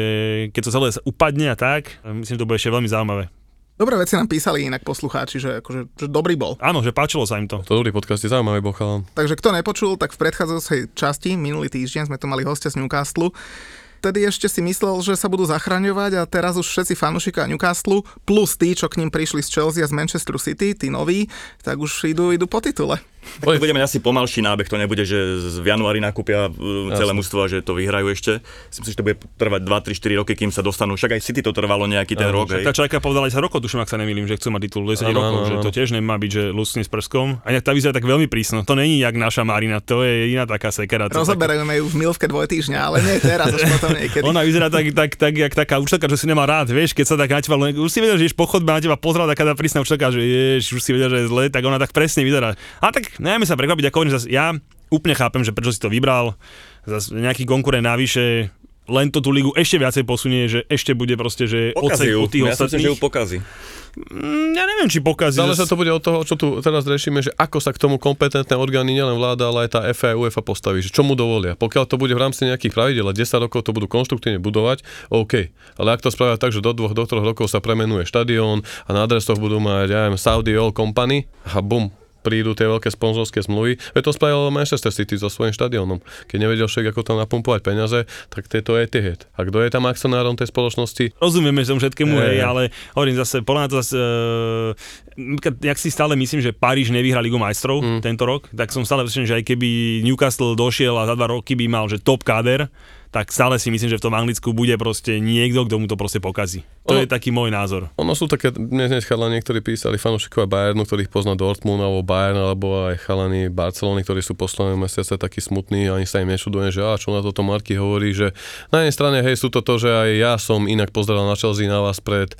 keď to celé upadne a tak, myslím, že to bude ešte veľmi zaujímavé. Dobré veci nám písali inak poslucháči, že, akože, že dobrý bol. Áno, že páčilo sa im to. To dobrý podcast, je zaujímavý bol. Takže kto nepočul, tak v predchádzajúcej časti, minulý týždeň sme tu mali hostia z Newcastle, Vtedy ešte si myslel, že sa budú zachraňovať a teraz už všetci fanúšikovia Newcastle, plus tí, čo k ním prišli z Chelsea a z Manchester City, tí noví, tak už idú, idú po titule. Budeme mať asi pomalší nábeh, to nebude, že z- v januári nakúpia uh, celé mužstvo a že to vyhrajú ešte. Myslím si, že to bude trvať 2, 3, 4 roky, kým sa dostanú. Však aj City to trvalo nejaký ten rok. Však Hej. tá čajka povedala 10 rokov, tuším, ak sa nemýlim, že chcú mať titul 10 Áno, rokov, áno, že to tiež nemá byť, že lusne s prskom. A tá vyzerá tak veľmi prísno. To není jak naša Marina, to je iná taká sekera. to Rozoberajme ju v Milvke dvojtýždňa, ale nie teraz, až potom niekedy. Ona vyzerá tak, tak, tak, jak taká učiteľka, že si nemá rád, vieš, keď sa tak na teba, už si vedel, že ješ po chodbe na teba pozrela taká tá prísna učiteľka, že ješ, už si vedel, že je zle, tak ona tak presne vyzerá. A tak nejme sa prekvapiť, ako hovorím, zase ja úplne chápem, že prečo si to vybral, zase nejaký konkurent navyše, len to tú ligu ešte viacej posunie, že ešte bude proste, že ju. od tých Ja si myslím, že ju ostatných. pokazí. Mm, ja neviem, či pokazí. Ale sa to bude od toho, čo tu teraz riešime, že ako sa k tomu kompetentné orgány, nielen vláda, ale aj tá FA a UEFA postaví, že čo mu dovolia. Pokiaľ to bude v rámci nejakých pravidel a 10 rokov to budú konštruktívne budovať, OK. Ale ak to spravia tak, že do dvoch, do troch rokov sa premenuje štadión a na adresoch budú mať, ja neviem, Saudi Oil Company a bum, prídu tie veľké sponzorské zmluvy. Veď to spravil Manchester City so svojím štadiónom. Keď nevedel však, ako tam napumpovať peniaze, tak to je Etihad. A kto je tam akcionárom tej spoločnosti? rozumieme tomu všetkému, Hej, hej, ale hovorím zase, podľa to zase, uh, jak si stále myslím, že Paríž nevyhrá Ligu majstrov mm. tento rok, tak som stále presvedčený, že aj keby Newcastle došiel a za dva roky by mal, že top káder, tak stále si myslím, že v tom Anglicku bude proste niekto, kto mu to proste pokazí. To Ono- je taký môj názor. Ono sú také, dnes chalani, niektorí písali fanúšikovia Bayernu, ktorých pozná Dortmund alebo Bayern, alebo aj chalani Barcelony, ktorí sú posledné mesiace takí smutní ani sa im nečudujem, že a čo na toto Marky hovorí, že na jednej strane hej, sú to to, že aj ja som inak pozeral na Chelsea na vás pred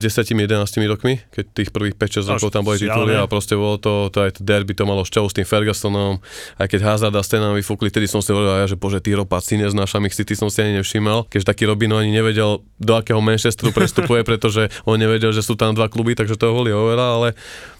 10-11 rokmi, keď tých prvých 5-6 rokov tam boli tituly a proste bolo to, to aj to derby to malo šťavu s tým Fergusonom, aj keď Hazard a Stena vyfúkli, tedy som si hovoril, ja, že bože, tí ropáci neznášam ich City som si ani nevšimal, keďže taký Robino ani nevedel, do akého Manchesteru prestupuje, pretože on nevedel, že sú tam dva kluby, takže to hovorí oveľa, ale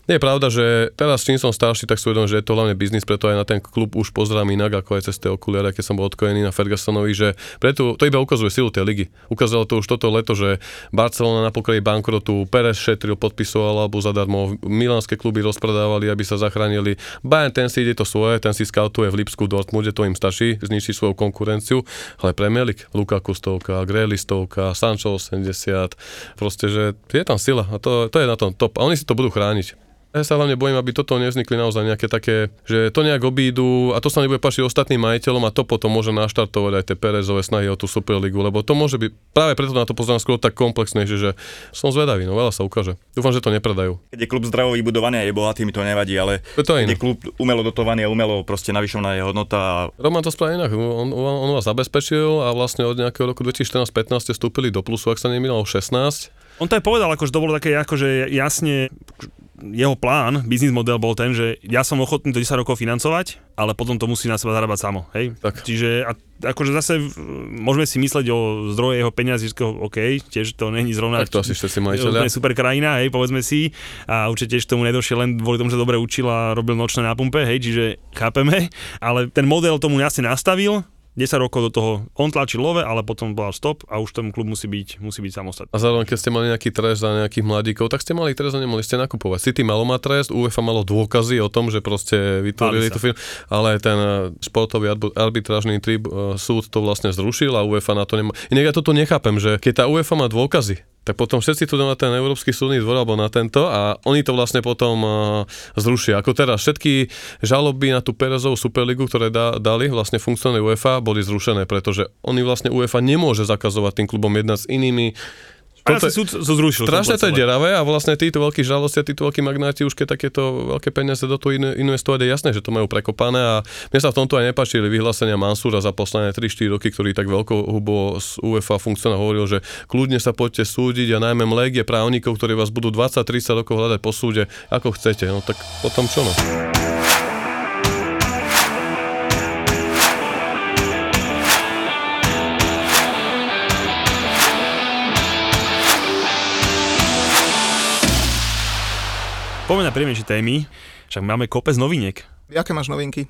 nie je pravda, že teraz čím som starší, tak si uvedomím, že je to hlavne biznis, preto aj na ten klub už pozerám inak, ako aj cez tie okuliare, keď som bol odkojený na Fergusonovi, že preto to iba ukazuje silu tej ligy. Ukázalo to už toto leto, že Barcelona na pokraji bankrotu, Perez šetril, podpisoval alebo zadarmo, milánske kluby rozpredávali, aby sa zachránili. Bayern ten si ide to svoje, ten si scoutuje v Lipsku, Dortmunde, to im stačí, zničí svoju konkurenciu, ale Premier League, Lukaku stovka, Grealish stovka, Sancho 80, proste, že je tam sila a to, to je na tom top a oni si to budú chrániť. Ja sa hlavne bojím, aby toto nevznikli naozaj nejaké také, že to nejak obídu a to sa nebude páčiť ostatným majiteľom a to potom môže naštartovať aj tie Perezové snahy o tú Superligu, lebo to môže byť, práve preto na to pozerám skôr tak komplexnejšie, že som zvedavý, no veľa sa ukáže. Dúfam, že to nepredajú. Keď je klub zdravo vybudovaný a je bohatý, mi to nevadí, ale To je to keď je klub umelo dotovaný a umelo proste navyšovaná je hodnota a Roman to spravil inak, on, on, on vás zabezpečil a vlastne od nejakého roku 2014-15 ste vstúpili do plusu, ak sa nemýlim, o 16. On to aj povedal, akože to bolo také akože jasne jeho plán, biznis model bol ten, že ja som ochotný to 10 rokov financovať, ale potom to musí na seba zarábať samo. Hej? Tak. Čiže a, akože zase môžeme si mysleť o zdroje jeho peniazí, že OK, tiež to není zrovna Tak to asi všetci majiteľia. super krajina, hej, povedzme si. A určite tiež tomu nedošiel len kvôli tomu, že dobre učil a robil nočné na pumpe, hej, čiže chápeme. Ale ten model tomu jasne nastavil, 10 rokov do toho on tlačil love, ale potom bola stop a už ten klub musí byť, musí byť samostatný. A zároveň, keď ste mali nejaký trest za nejakých mladíkov, tak ste mali trest a nemohli ste nakupovať. City malo má trest, UEFA malo dôkazy o tom, že proste vytvorili tú film, ale ten eh, športový arbitrážny trib, eh, súd to vlastne zrušil a UEFA na to nemá. Inak ja toto nechápem, že keď tá UEFA má dôkazy, tak potom všetci tu na ten Európsky súdny dvor alebo na tento a oni to vlastne potom uh, zrušia. Ako teraz všetky žaloby na tú Perezovú Superligu, ktoré da, dali vlastne funkčné UEFA, boli zrušené, pretože oni vlastne UEFA nemôže zakazovať tým klubom jednať s inými toto ja si súd to zrušil. Strašne to je celé. deravé a vlastne títo veľkí žalosti a títo veľkí magnáti už keď takéto veľké peniaze do toho in- investovať je jasné, že to majú prekopané a mne sa v tomto aj nepáčili vyhlásenia Mansúra za posledné 3-4 roky, ktorý tak veľkou hubo z UEFA funkcionálne hovoril, že kľudne sa poďte súdiť a najmä legie právnikov, ktorí vás budú 20-30 rokov hľadať po súde, ako chcete. No tak potom čo no? Poďme na príjemnejšie témy, však máme kopec noviniek. Jaké máš novinky?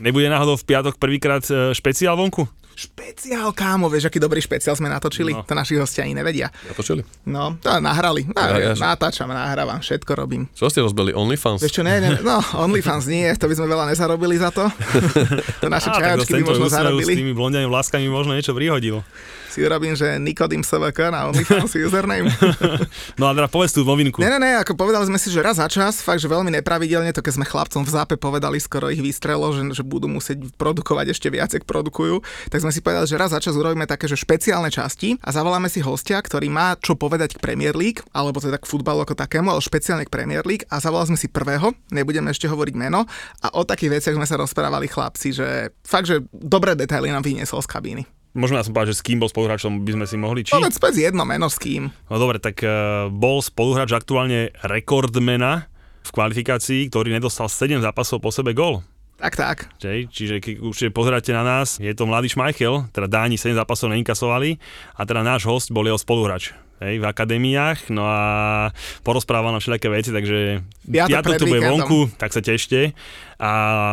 Nebude náhodou v piatok prvýkrát e, špeciál vonku? Špeciál, kámo, vieš, aký dobrý špeciál sme natočili? No. To naši hostia ani nevedia. Natočili? No, to nahrali. No, Ja- ja- natáčam, nahrávam, všetko robím. Čo ste rozbili? OnlyFans? Vieš čo, ne, ne, no, OnlyFans nie, to by sme veľa nezarobili za to. to naše čajočky by možno úsmev s zarobili. tými blondiami vláskami možno niečo prihodil. Si urobím, že Nikodým SVK na OnlyFans username. No a teda povedz tú novinku. Ne, ne, ne, ako povedali sme si, že raz za čas, fakt, že veľmi nepravidelne, to keď sme chlapcom v zápe povedali, skoro ich vystrelo, že, že budú musieť produkovať ešte viac, ak produkujú, tak sme si povedali, že raz za čas urobíme také, že špeciálne časti a zavoláme si hostia, ktorý má čo povedať k Premier League, alebo teda k futbalu ako takému, ale špeciálne k Premier League a zavolali sme si prvého, nebudeme ešte hovoriť meno a o takých veciach sme sa rozprávali chlapci, že fakt, že dobré detaily nám vyniesol z kabíny. Môžeme ja som povedať, že s kým bol spoluhráčom by sme si mohli, či? Povedz späť jedno meno s kým. No dobre, tak uh, bol spoluhráč aktuálne rekordmena v kvalifikácii, ktorý nedostal 7 zápasov po sebe gól. Tak, tak. Čiže, čiže keď už pozeráte na nás, je to mladý Schmeichel, teda Dáni 7 zápasov neinkasovali a teda náš host bol jeho spoluhráč hej, v akadémiách, no a porozprával nám všelijaké veci, takže pred to bude víkendom. vonku, tak sa tešte. A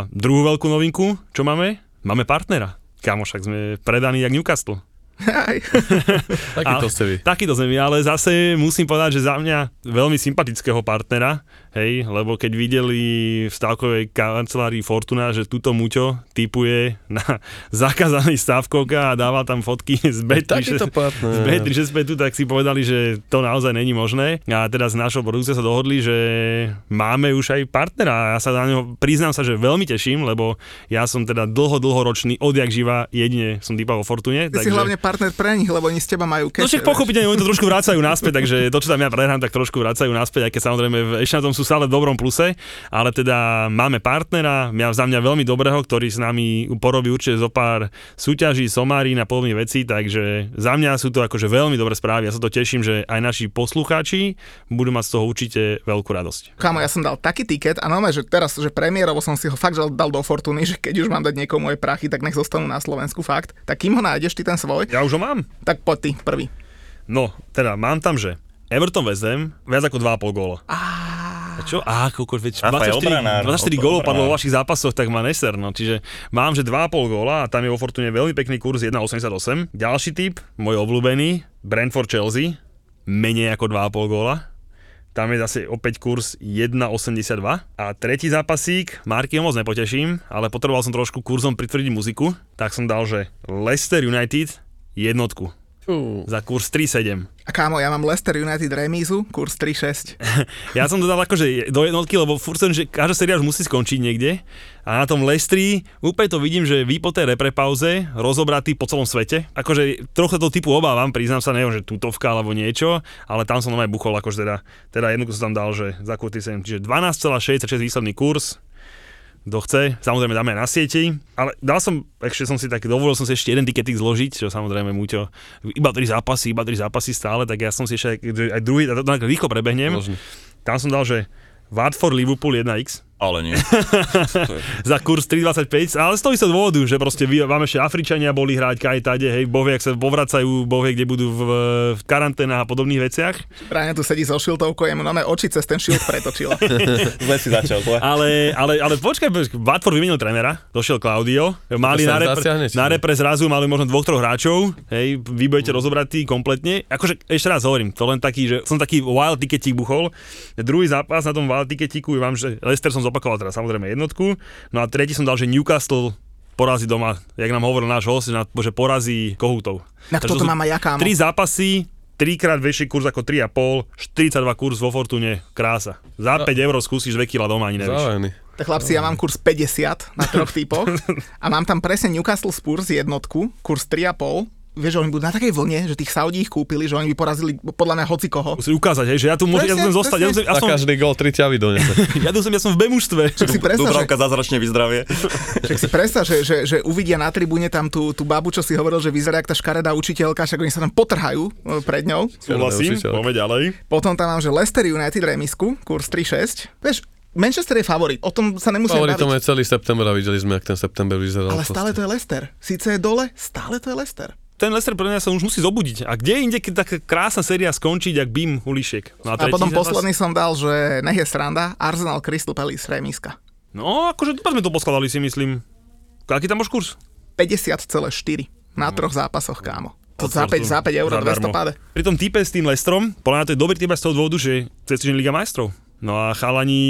druhú veľkú novinku, čo máme? Máme partnera. Kámo, však sme predaní jak Newcastle. Takýto ste vy. Takýto sme my, ale zase musím povedať, že za mňa veľmi sympatického partnera, hej, lebo keď videli v stavkovej kancelárii Fortuna, že túto Muťo typuje na zakázaný stavkovka a dáva tam fotky z Takýto B3, partner. z B3 tak si povedali, že to naozaj není možné. A teda s našou produkciou sa dohodli, že máme už aj partnera a ja sa na ňo priznám sa, že veľmi teším, lebo ja som teda dlho, dlhoročný, odjak živa, jedine som typa vo Fortune. Ty si hlavne partner pre nich, lebo oni z teba majú keše. No však pochopiteľne, oni to trošku vracajú naspäť, takže to, čo tam ja prehrám, tak trošku vracajú naspäť, aj keď samozrejme ešte na tom sú stále v dobrom pluse, ale teda máme partnera, mňa, za mňa veľmi dobrého, ktorý s nami porobí určite zo pár súťaží, somári a podobných vecí, takže za mňa sú to akože veľmi dobré správy. Ja sa to teším, že aj naši poslucháči budú mať z toho určite veľkú radosť. Kámo, ja som dal taký tiket a normálne, že teraz, že premiérovo som si ho fakt dal do Fortuny, že keď už mám dať niekomu moje prachy, tak nech zostanú na Slovensku fakt. Tak kým ho nájdeš ty ten svoj, Ja už ho mám. tak poď ty prvý. No, teda mám tam, že Everton West Ham, viac ako 2,5 góla. A čo? Á, koľko, veď Rafael 24, Obranár, 24 Ob- gólov padlo vo vašich zápasoch, tak má neser, no. Čiže mám, že 2,5 góla a tam je vo Fortune veľmi pekný kurz 1,88. Ďalší typ, môj obľúbený, Brentford Chelsea, menej ako 2,5 góla. Tam je zase opäť kurz 1,82. A tretí zápasík, Marky ho moc nepoteším, ale potreboval som trošku kurzom pritvrdiť muziku, tak som dal, že Leicester United jednotku Za kurz 3,7. A kámo, ja mám Leicester United remízu, kurz 3-6. Ja som to dal akože do jednotky, lebo furt som, že každá séria už musí skončiť niekde. A na tom Lestri úplne to vidím, že vy po tej repre pauze rozobratý po celom svete. Akože trochu to typu obávam, priznám sa, neviem, že tutovka alebo niečo, ale tam som normálne buchol, akože teda, teda jednotku som tam dal, že za kurty sem. Čiže 12,66 výsledný kurz, kto chce, samozrejme dáme aj na sieti, ale dal som, ešte som si tak, dovolil som si ešte jeden tiketik zložiť, čo samozrejme Muťo, iba tri zápasy, iba tri zápasy stále, tak ja som si ešte aj, aj druhý, a to rýchlo prebehnem, Možno. tam som dal, že Watford Liverpool 1x. Ale nie. za kurz 3,25, ale z toho istého dôvodu, že proste vy, vám ešte Afričania boli hrať kaj tade, hej, bohvie, ak sa povracajú, bohvie, kde budú v, v karanténach a podobných veciach. Práne tu sedí so šiltovkou, jemu máme oči cez ten šilt pretočila. Zle si začal. Ale, ale, ale počkaj, Watford vymenil trénera, došiel Claudio, mali na, repre, na repre zrazu mali možno dvoch, troch hráčov, hej, vy budete rozobratí kompletne. Akože ešte raz hovorím, to len taký, že som taký wild ticketík buchol. Druhý zápas na tom wild ticketíku, vám, že Leicester som zopakoval teraz samozrejme jednotku, no a tretí som dal, že Newcastle porazí doma, jak nám hovoril náš host, že porazí kohútov. Na toto sú mám aj ja, kámo. Tri zápasy, trikrát väčší kurz ako 3,5, 42 kurz vo Fortune, krása. Za 5 eur skúsiš 2 kg doma, ani nevieš. Tak chlapci, ja mám kurz 50 na troch typoch a mám tam presne Newcastle Spurs jednotku, kurz 3,5. Vieš, že oni budú na takej vlne, že tých Saudí ich kúpili, že oni by porazili podľa mňa hoci koho. Musím ukázať, hej, že ja tu môžem, ja chcem zostať, ja chcem- ja som, každý gol tri ťavy donese. ja tu som, ja som v B mužstve. Si predstav, že, zázračne vyzdravie. však si predstav, že, že, že uvidia na tribúne tam tú, tú babu, čo si hovoril, že vyzerá jak tá škaredá učiteľka, však oni sa tam potrhajú e, pred ňou. Súhlasím, poďme ďalej. Potom tam mám, že Leicester United remisku, kurz 3,6. Vieš, Manchester je favorit, o tom sa nemusíme Favoritom baviť. je celý september a videli sme, jak ten september vyzeral. Ale stále to je Leicester. Síce je dole, stále to je Leicester. Ten Lester pre mňa sa už musí zobudiť. A kde inde, keď taká krásna séria skončiť, jak Bim Ulišiek. No A tretí potom zápas- posledný som dal, že nech je sranda, Arsenal Crystal Palace remiska. No, akože dobre sme to poskladali, si myslím. Aký tam máš kurz? 50,4 na troch zápasoch, kámo. To za 5, za 5 eur, 200 Zadarmo. páde. Pri tom type s tým Lestrom, podľa mňa to je dobrý typ z toho dôvodu, že cez týždeň Liga majstrov. No a chalani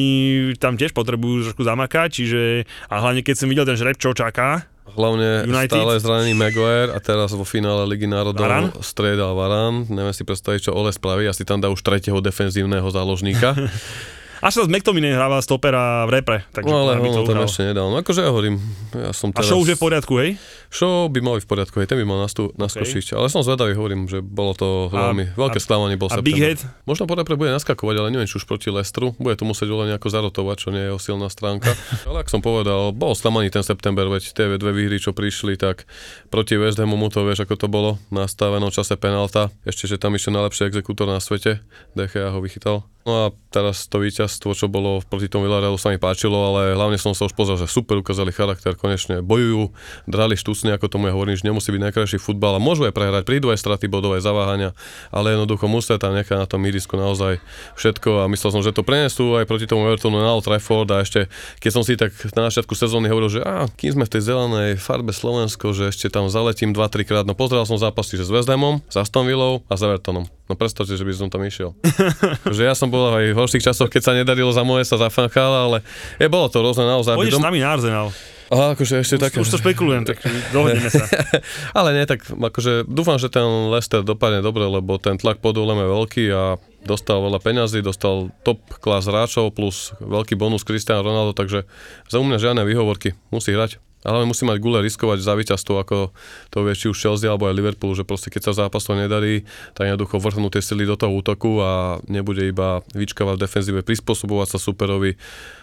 tam tiež potrebujú trošku zamakať, čiže a hlavne keď som videl ten žreb, čo čaká, Hlavne United. stále zranený Maguire a teraz vo finále Ligy národov Varane? striedal Varan. Neviem si predstaviť, čo Ole spraví. Asi tam dá už tretieho defenzívneho záložníka. až sa McTominay hráva stopera v repre. Takže No ale by to tam ešte nedal. No akože ja hovorím, ja som A teraz... show už je v poriadku, hej? Show by mal v poriadku, hej, ten by mal nastu, naskočiť. Ale som zvedavý, hovorím, že bolo to A- veľmi veľké a- sklamanie bol a. Big Head? Možno po repre bude naskakovať, ale neviem, či už proti Lestru. Bude to musieť len nejako zarotovať, čo nie je jeho silná stránka. ale ak som povedal, bol sklamaný ten september, veď tie dve výhry, čo prišli, tak proti West Hamu mu to vieš, ako to bolo, na stavenom čase penalta. Ešte, že tam išiel najlepší exekútor na svete, DCA ho vychytal. No a teraz to víťazstvo, čo bolo proti tomu Villarealu, sa mi páčilo, ale hlavne som sa už pozrel, že super ukázali charakter, konečne bojujú, drali štucne, ako tomu ja hovorím, že nemusí byť najkrajší futbal a môžu aj prehrať, prídu aj straty bodov, aj zaváhania, ale jednoducho musia tam nechať na tom írisku naozaj všetko a myslel som, že to prenesú aj proti tomu Evertonu na Old Trafford a ešte, keď som si tak na začiatku sezóny hovoril, že á, kým sme v tej zelenej farbe Slovensko, že ešte tam zaletím 2-3 krát, no pozeral som zápasy, že s West Hamom, s Aston Villou a s Evertonom. No predstavte, že by som tam išiel. že ja som bol aj v horších časoch, keď sa nedarilo za moje, sa zafanchal, ale je, bolo to rôzne naozaj. Pôjdeš Dom- s nami na Arsenal. Aha, akože ešte Už, také... už to špekulujem, tak dohodneme sa. Ale nie, tak akože dúfam, že ten Leicester dopadne dobre, lebo ten tlak pod je veľký a dostal veľa peňazí, dostal top klas hráčov plus veľký bonus Cristiano Ronaldo, takže za mňa žiadne výhovorky, musí hrať. Ale musí mať gule riskovať za víťazstvo, ako to vie či už Chelsea alebo aj Liverpool, že proste keď sa zápas to nedarí, tak jednoducho vrhnú tie sily do toho útoku a nebude iba vyčkávať v defenzíve, prispôsobovať sa superovi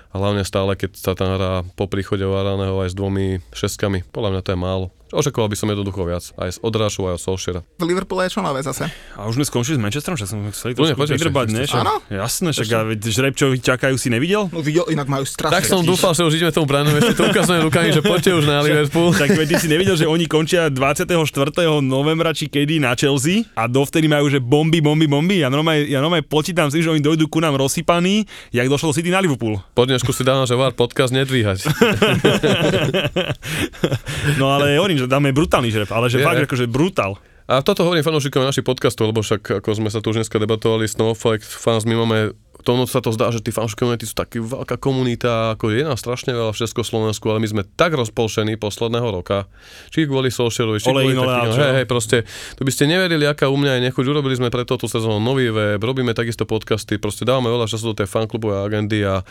a hlavne stále, keď sa tam hrá po príchode Varaného aj s dvomi šestkami, podľa mňa to je málo. Očakoval by som jednoducho viac, aj z Odrášu, aj od Solskjaera. V Liverpoole je čo nové zase. A už sme skončili s Manchesterom, však sme chceli trošku poďte, vydrbať, ne? Áno. Jasné, však a veď žreb, čo čakajú, si nevidel? No videl, inak majú strašne. Tak som dúfal, že už ideme tomu bránu, ešte to ukazujeme rukami, že poďte už na Liverpool. Tak veď ty si nevidel, že oni končia 24. novembra či kedy na Chelsea a dovtedy majú, že bomby, bomby, bomby. Ja normálne, ja normálne počítam si, že oni dojdú ku nám rozsypaní, jak došlo do City na Liverpool. Po dnešku si dávam, že VAR podcast nedvíhať. No ale hovorím, že dáme brutálny žreb, ale že Je, fakt, akože brutál. A toto hovorím fanúšikom našich podcastov, lebo však ako sme sa tu už dneska debatovali s Snowflake fans, my máme to ono sa to zdá, že tí komunity sú taký veľká komunita, ako je nás strašne veľa v Československu, ale my sme tak rozpolšení posledného roka, či kvôli Solskjaerovi, či kvôli takým, hej, hej, proste, tu by ste neverili, aká u mňa je nechuť, urobili sme preto tú sezónu nový web, robíme takisto podcasty, proste dávame veľa času do tej fanklubovej agendy a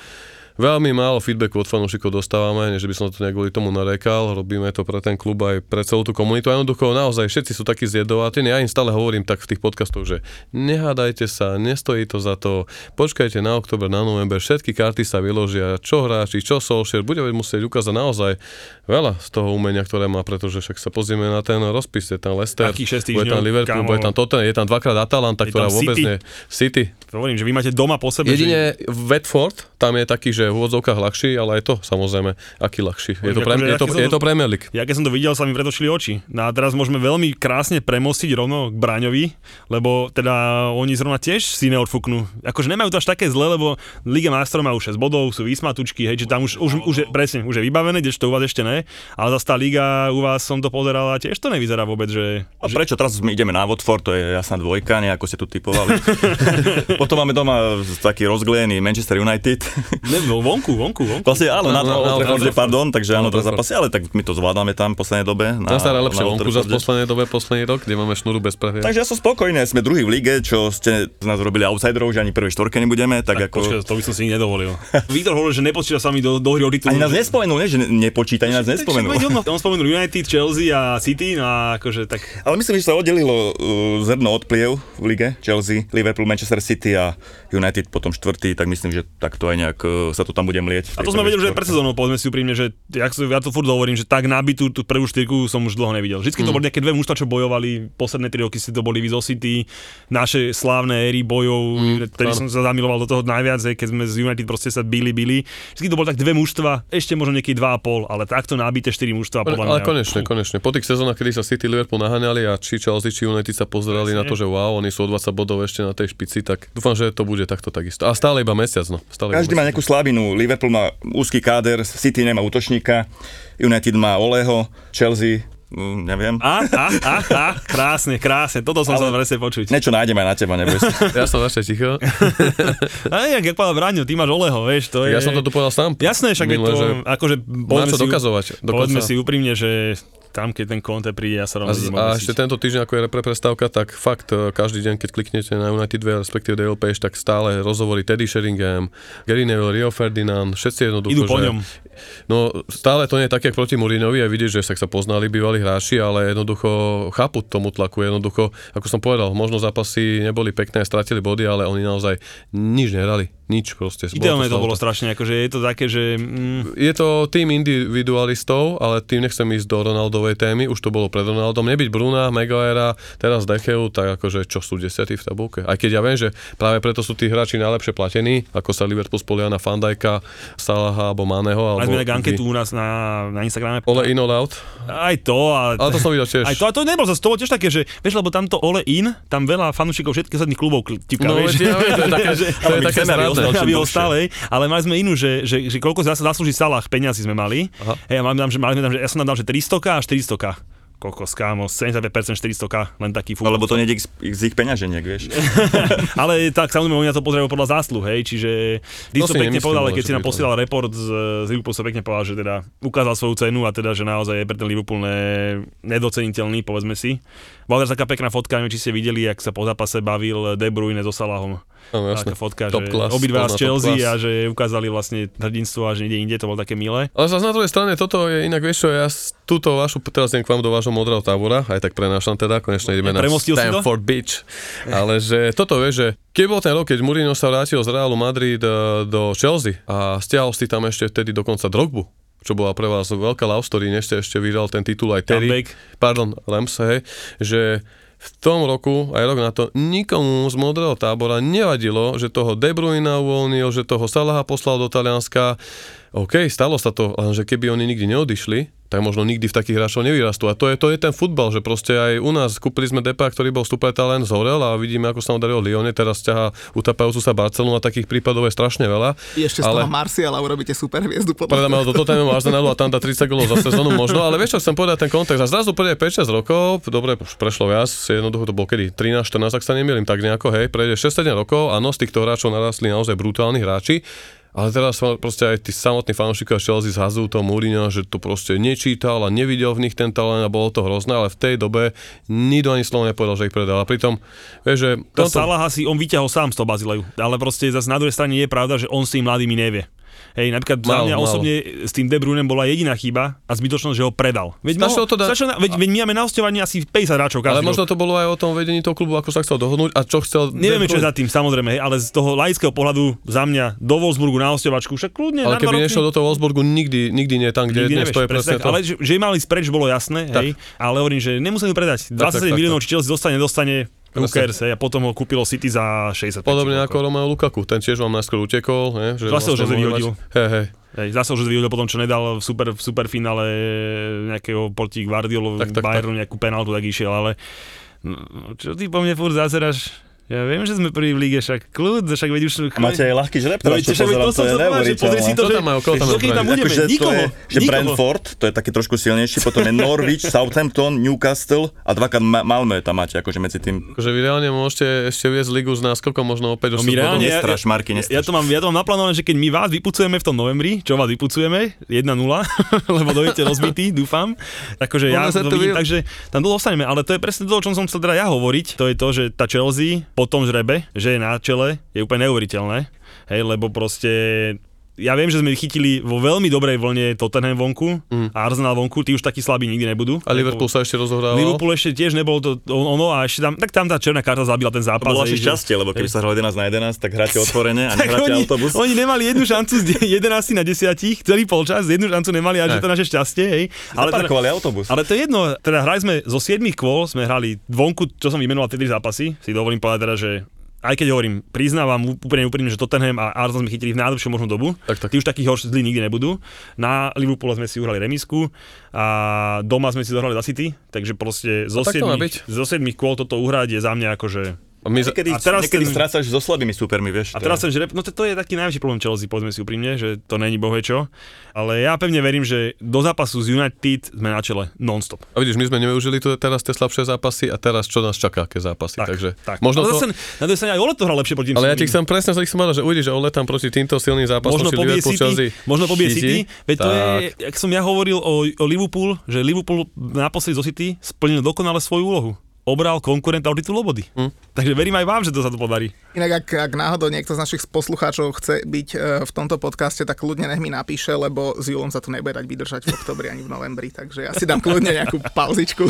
Veľmi málo feedbacku od fanúšikov dostávame, nie že by som to nejak kvôli tomu narekal, robíme to pre ten klub aj pre celú tú komunitu. A jednoducho naozaj všetci sú takí zjedovatí, ja im stále hovorím tak v tých podcastoch, že nehádajte sa, nestojí to za to, počkajte na október, na november, všetky karty sa vyložia, čo hráči, čo Solskjaer, bude musieť ukázať naozaj veľa z toho umenia, ktoré má, pretože však sa pozrieme na ten rozpis, je tam Leicester, bude tam Liverpool, kámo. bude tam Tottenham, je tam dvakrát Atalanta, Je ktorá vôbec City. nie, City, hovorím, že vy máte doma po sebe. Jedine Watford, tam je taký, že v úvodzovkách ľahší, ale je to samozrejme, aký ľahší. Je to, pre, Akože, je to, je to Premier League. Ja keď som to videl, sa mi pretočili oči. No a teraz môžeme veľmi krásne premostiť rovno k Braňovi, lebo teda oni zrovna tiež si neodfúknú. Akože nemajú to až také zle, lebo Liga majstrov má už 6 bodov, sú vysmatučky, hej, že tam už, už, už je, presne, už je vybavené, kdežto u vás ešte ne. Ale zase tá liga u vás som to pozeral a tiež to nevyzerá vôbec, že... A prečo teraz my ideme na Watford, to je jasná dvojka, nie ako ste tu typovali. Potom máme doma taký rozglejený Manchester United. Ne, vo- vonku, vonku, vonku. Vlastne áno, na, Na- na, na- Trafforde, pardon, takže áno, na- zápasy, ale tak my to zvládame tam v poslednej dobe. Na, staré lepšie vonku za poslednej dobe, posledný rok, kde máme šnuru bez pravia. Takže ja som spokojný, sme druhý v lige, čo ste z nás robili outsiderov, že ani prvej štvorke nebudeme, tak, Tak, ako... počkaj, to by som si nedovolil. Viktor hovoril, že nepočíta sa mi do, do hry o titul. Ani nás nespomenul, nie? že ne- nepočíta, ani nás nespomenul. On, spomenul United, Chelsea a City, no a akože tak... Ale myslím, že sa oddelilo uh, zrno od pliev v lige. Chelsea, Liverpool, Manchester City a United potom štvrtý, tak myslím, že takto aj nejak uh, sa to tam bude mlieť. v A to sme vedeli, že pred sezónou, povedzme si úprimne, že ja, ja to furt hovorím, že tak nabitú tú prvú štyrku som už dlho nevidel. Vždycky to boli nejaké dve mužstva, čo bojovali, posledné tri roky si to boli vy zo City, naše slávne éry bojov, ktorý áno. som sa zamiloval do toho najviac, hej, keď sme z United proste sa bili, bili. Vždycky to boli tak dve mužstva, ešte možno niekedy dva a pol, ale takto nabité štyri mužstva, podľa mňa. Ale konečne, konečne. Po tých sezónach, kedy sa City Liverpool naháňali a či Chelsea, či United sa pozerali na to, že wow, oni sú o 20 bodov ešte na tej špici, tak dúfam, že to bude takto takisto. A stále iba mesiac, no. Stále iba Každý má mesiac. nejakú slabinu. Liverpool má úzky káder, City nemá útočníka, United má Oleho, Chelsea, mm, neviem. A, a, a, a, krásne, krásne, toto som Ale- sa presne počuť. Niečo nájdeme aj na teba, neboj. Ja som radšej ticho. A jak, jak povedal Braňo, ty máš Oleho, vieš, to je... Ja som to tu povedal sám. Jasné, však je Minule, to, že akože... Povedzme čo si- dokazovať. Povedzme Dokonca. si úprimne, že tam, keď ten Conte príde, ja sa A, rovno a obesiť. ešte tento týždeň, ako je repre prestávka, tak fakt e, každý deň, keď kliknete na United 2, respektíve Page, tak stále rozhovory Teddy Sheringham, Gary Neville, Rio Ferdinand, všetci jednoducho, Idú po že, ňom. No stále to nie je tak, jak proti Mourinhovi a vidíš, že sa poznali bývalí hráči, ale jednoducho chápu tomu tlaku. Jednoducho, ako som povedal, možno zápasy neboli pekné, stratili body, ale oni naozaj nič nehrali. Nič proste. Ideálne to slabo. bolo strašne, akože je to také, že... Mm, Je to tým individualistov, ale tým nechcem ísť do Ronaldovej témy, už to bolo pred Ronaldom. Nebyť Bruna, Maguirea, teraz Decheu, tak akože čo sú desiatí v tabulke. Aj keď ja viem, že práve preto sú tí hráči najlepšie platení, ako sa Liverpool spolia na Fandajka, Salaha alebo Maneho. Alebo sme tak anketu u nás na, na Instagrame. Ole in, all out. Aj to, ale... Ale to som videl tiež. Aj to, a to nebolo zase, to bolo tiež také, že, vieš, lebo tamto Ole In, tam veľa fanúšikov všetkých ostatných klubov kl- tipka, No, vieš. ja to je také, to je také chceme, aby hej. ale mali sme inú, že, že, že koľko zase zaslúži Salah, peňazí sme mali. Aha. Hej, a mali, tam, že, mali tam, že ja som tam dal, že 300 a 400 Koľko, skámo, 75% 400 len taký fúk. No lebo to nejde z, z ich peňaženiek, vieš. Ale tak samozrejme oni na to pozerajú podľa zásluh, hej, čiže ty To to pekne povedal, ale keď si nám to- posielal report z, z Liverpoolu, sa pekne povedal, že teda ukázal svoju cenu a teda, že naozaj je pre ten Liverpool ne, nedoceniteľný, povedzme si. Bola teraz taká pekná fotka, neviem, či ste videli, jak sa po zápase bavil De Bruyne so Salahom. Áno, jasné. Taká fotka, Top že class, obidva z Chelsea a že ukázali vlastne hrdinstvo a že niekde inde, to bolo také milé. Ale zase na druhej strane, toto je inak, vieš čo, ja túto vašu, teraz idem k vám do vášho modrého tábora, aj tak prenášam teda, konečne ideme na si to? Stamford Beach. Ale že toto, vieš, že keď bol ten rok, keď Mourinho sa vrátil z Realu Madrid eh, do Chelsea a stiahol si tam ešte vtedy dokonca Drogbu, čo bola pre vás veľká love story, než ste ešte vyhral ten titul aj Terry, Comeback. pardon, Rams, hej, že v tom roku, aj rok na to, nikomu z modrého tábora nevadilo, že toho De Bruyna uvoľnil, že toho Salaha poslal do Talianska. OK, stalo sa to, lenže keby oni nikdy neodišli, tak možno nikdy v takých hráčov nevyrastú. A to je, to je ten futbal, že proste aj u nás kúpili sme Depa, ktorý bol super talent, zhorel a vidíme, ako sa mu darilo Lione, teraz ťaha utapajúcu sa Barcelonu a takých prípadov je strašne veľa. Ešte z ale... toho Marciala urobíte super hviezdu. Predáme ho do Tottenhamu Arsenalu a tam dá 30 golov za sezónu možno, ale vieš čo, chcem povedať ten kontext. A zrazu prejde 5-6 rokov, dobre, už prešlo viac, jednoducho to bol kedy, 13-14, ak sa nemýlim, tak nejako, hej, prejde 6-7 rokov, áno, z týchto hráčov narastli naozaj brutálni hráči, ale teraz sa proste aj tí samotní fanúšikovia Chelsea zhazujú to Mourinho, že to proste nečítal a nevidel v nich ten talent a bolo to hrozné, ale v tej dobe nikto ani slovo nepovedal, že ich predal. A pritom, vieš, že... To tomto- Salaha si on vyťahol sám z toho Bazileju, ale proste zase na druhej strane je pravda, že on s tým mladými nevie. Hej, napríklad za Málo, mňa málo. osobne s tým De Bruynem bola jediná chyba a zbytočnosť, že ho predal. Veď, Stačilo to dať- stačilo veď, veď my máme na hostovaní asi 50 hráčov každý ale možno to bolo aj o tom vedení toho klubu, ako sa chcel dohodnúť a čo chcel... Nevieme, čo je za tým, samozrejme, hej, ale z toho laického pohľadu za mňa do Wolfsburgu na hostovačku, však kľudne Ale keby roky. nešiel do toho Wolfsburgu, nikdy, nikdy nie tam, kde Nikdy nevieš, to je presne tak. to. Ale že, že mali ísť preč, bolo jasné, Tak. hej, ale hovorím, že nemuseli predať. 27 tak, tak, miliónov, či Chelsea dostane, dostane, hej, a potom ho kúpilo City za 65. Podobne ako Romeo Lukaku, ten tiež vám najskôr utekol. Ne, že Zase ho Jose vyhodil. mať- Hej, hej. Hej, zase už vyhodil potom, čo nedal v super, v super finále nejakého proti Guardiolu Tak, tak, Bayernu nejakú penáltu, tak išiel, ale no, čo ty po mne furt zazeráš? Ja viem, že sme prvý v líge, však kľud, však veď už... Máte aj ľahký žreb, No, teraz, čo pozerám, to to som je pozri si to, že... tam majú, koho tam budeme, Akože nikoho, je, že nikoho. Brentford, to je taký trošku silnejší, potom je Norwich, Southampton, Newcastle a dvakrát Ma- Malmö tam máte, akože medzi tým. Akože vy reálne môžete ešte viesť ligu z náskokov možno opäť No o my 6 bodov. reálne, ja, Nestraš, Marky, ja, nestraš. ja, to mám, ja to mám naplánované, že keď my vás vypucujeme v tom novembri, čo vás vypucujeme, 1-0, lebo dojdete rozbitý, dúfam, akože ja Ono sa to vidím, takže tam dlho ostaneme, ale to je presne to, o čom som chcel teda ja hovoriť, to je to, že tá Chelsea po tom žrebe, že je na čele, je úplne neuveriteľné, hej, lebo proste ja viem, že sme chytili vo veľmi dobrej vlne Tottenham vonku Mm. a Arsenal vonku, tí už takí slabí nikdy nebudú. A Liverpool sa ešte rozohrával. Liverpool ešte tiež nebol to ono a ešte tam, tak tam tá černá karta zabila ten To zápas. bolo hej, vaše že- šťastie, lebo keby sa hral 11 na 11, tak hráte otvorene a nehráte oni, autobus. oni nemali jednu šancu z de- 11 na 10, celý polčas, jednu šancu nemali a že to naše šťastie, hej. Ale, teda, Zaparkovali autobus. ale to je jedno, teda hrali sme zo 7 kôl, sme hrali vonku, čo som vymenoval tie tri zápasy, si dovolím povedať teda, že aj keď hovorím, priznávam úplne úprimne, že Tottenham a Arsenal sme chytili v najlepšiu možnú dobu, Tak, tak. tí už takých horší zlí nikdy nebudú. Na Liverpoole sme si uhrali remisku a doma sme si zahrali za City, takže proste zo tak to má 7, byť. zo 7 kôl toto uhrať je za mňa akože my, Niekedy, A teraz niekedy ten- strácaš so slabými súpermi, vieš. A to teraz je- žreb, no to, to je taký najväčší problém Chelsea, povedzme si úprimne, že to není bohe čo. Ale ja pevne verím, že do zápasu z United sme na čele non-stop. a vidíš, my sme nevyužili tu teraz tie slabšie zápasy a teraz čo nás čaká, aké zápasy. Takže tak. možno ale to, zase, na druhej strane aj Ole to hral lepšie proti ale ja ti chcem presne sa som povedal, že uvidíš, že Ole tam proti týmto silným zápasom Možno si Liverpool, City, Chelsea možno pobije. City, veď to je, Tak. jak som ja hovoril o, o Liverpool, že Liverpool naposledy zo City splnil dokonale svoju úlohu. Obral konkurenta o titul obody. Hm. Takže verím aj vám, že to sa to podarí. Inak ak, ak náhodou niekto z našich poslucháčov chce byť e, v tomto podcaste, tak kľudne nech mi napíše, lebo s Julom sa tu nebude dať vydržať v oktobri ani v novembri, takže ja si dám kľudne nejakú pauzičku.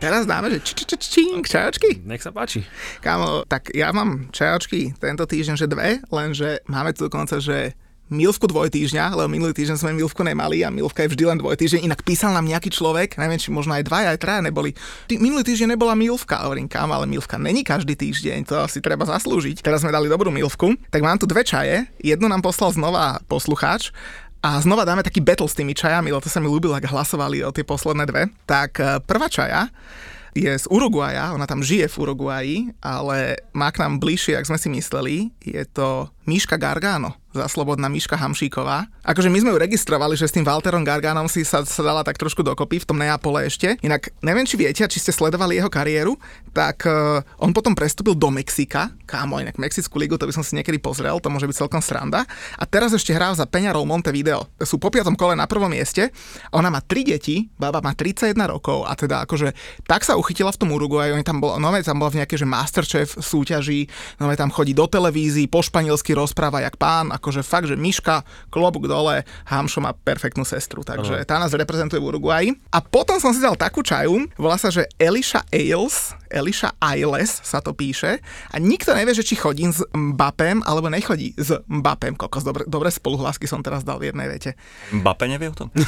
Teraz dáme, že či, či, či, čink, čajočky. Nech sa páči. Kámo, tak ja mám čajočky tento týždeň, že dve, lenže máme tu dokonca, že Milvku dvojtýždňa, lebo minulý týždeň sme Milvku nemali a Milvka je vždy len dvojtýždeň. Inak písal nám nejaký človek, neviem, či možno aj dvaja, aj traja neboli. Ty, minulý týždeň nebola Milvka, hovorím kam, ale Milvka není každý týždeň, to si treba zaslúžiť. Teraz sme dali dobrú Milvku. Tak mám tu dve čaje, jednu nám poslal znova poslucháč a znova dáme taký battle s tými čajami, lebo to sa mi ľúbilo, ak hlasovali o tie posledné dve. Tak eh, prvá čaja je z Uruguaja, ona tam žije v Uruguaji, ale má k nám bližšie, ak sme si mysleli. Je to Míška Gargano, zaslobodná Míška Hamšíková. Akože my sme ju registrovali, že s tým Walterom Garganom si sa, sa dala tak trošku dokopy v tom Neapole ešte. Inak neviem, či viete, či ste sledovali jeho kariéru, tak uh, on potom prestúpil do Mexika. Kámo, inak Mexickú ligu, to by som si niekedy pozrel, to môže byť celkom sranda. A teraz ešte hrá za Peñarol Montevideo. Sú po piatom kole na prvom mieste. Ona má tri deti, baba má 31 rokov a teda akože tak sa uchytila v tom Uruguaju, oni tam bola, no tam bola v nejakej, že Masterchef súťaži, no tam chodí do televízií, po španielsky rozpráva jak pán, akože fakt, že Miška, klobúk dole, Hamšo má perfektnú sestru, takže tá nás reprezentuje v Uruguaji. A potom som si dal takú čaju, volá sa, že Elisha Ailes, Elisha Ailes sa to píše a nikto nevie, že či chodím s Mbappem alebo nechodí s Mbappem. Kokos, dobre, dobre spoluhlásky som teraz dal v jednej vete. Mbappé nevie o tom?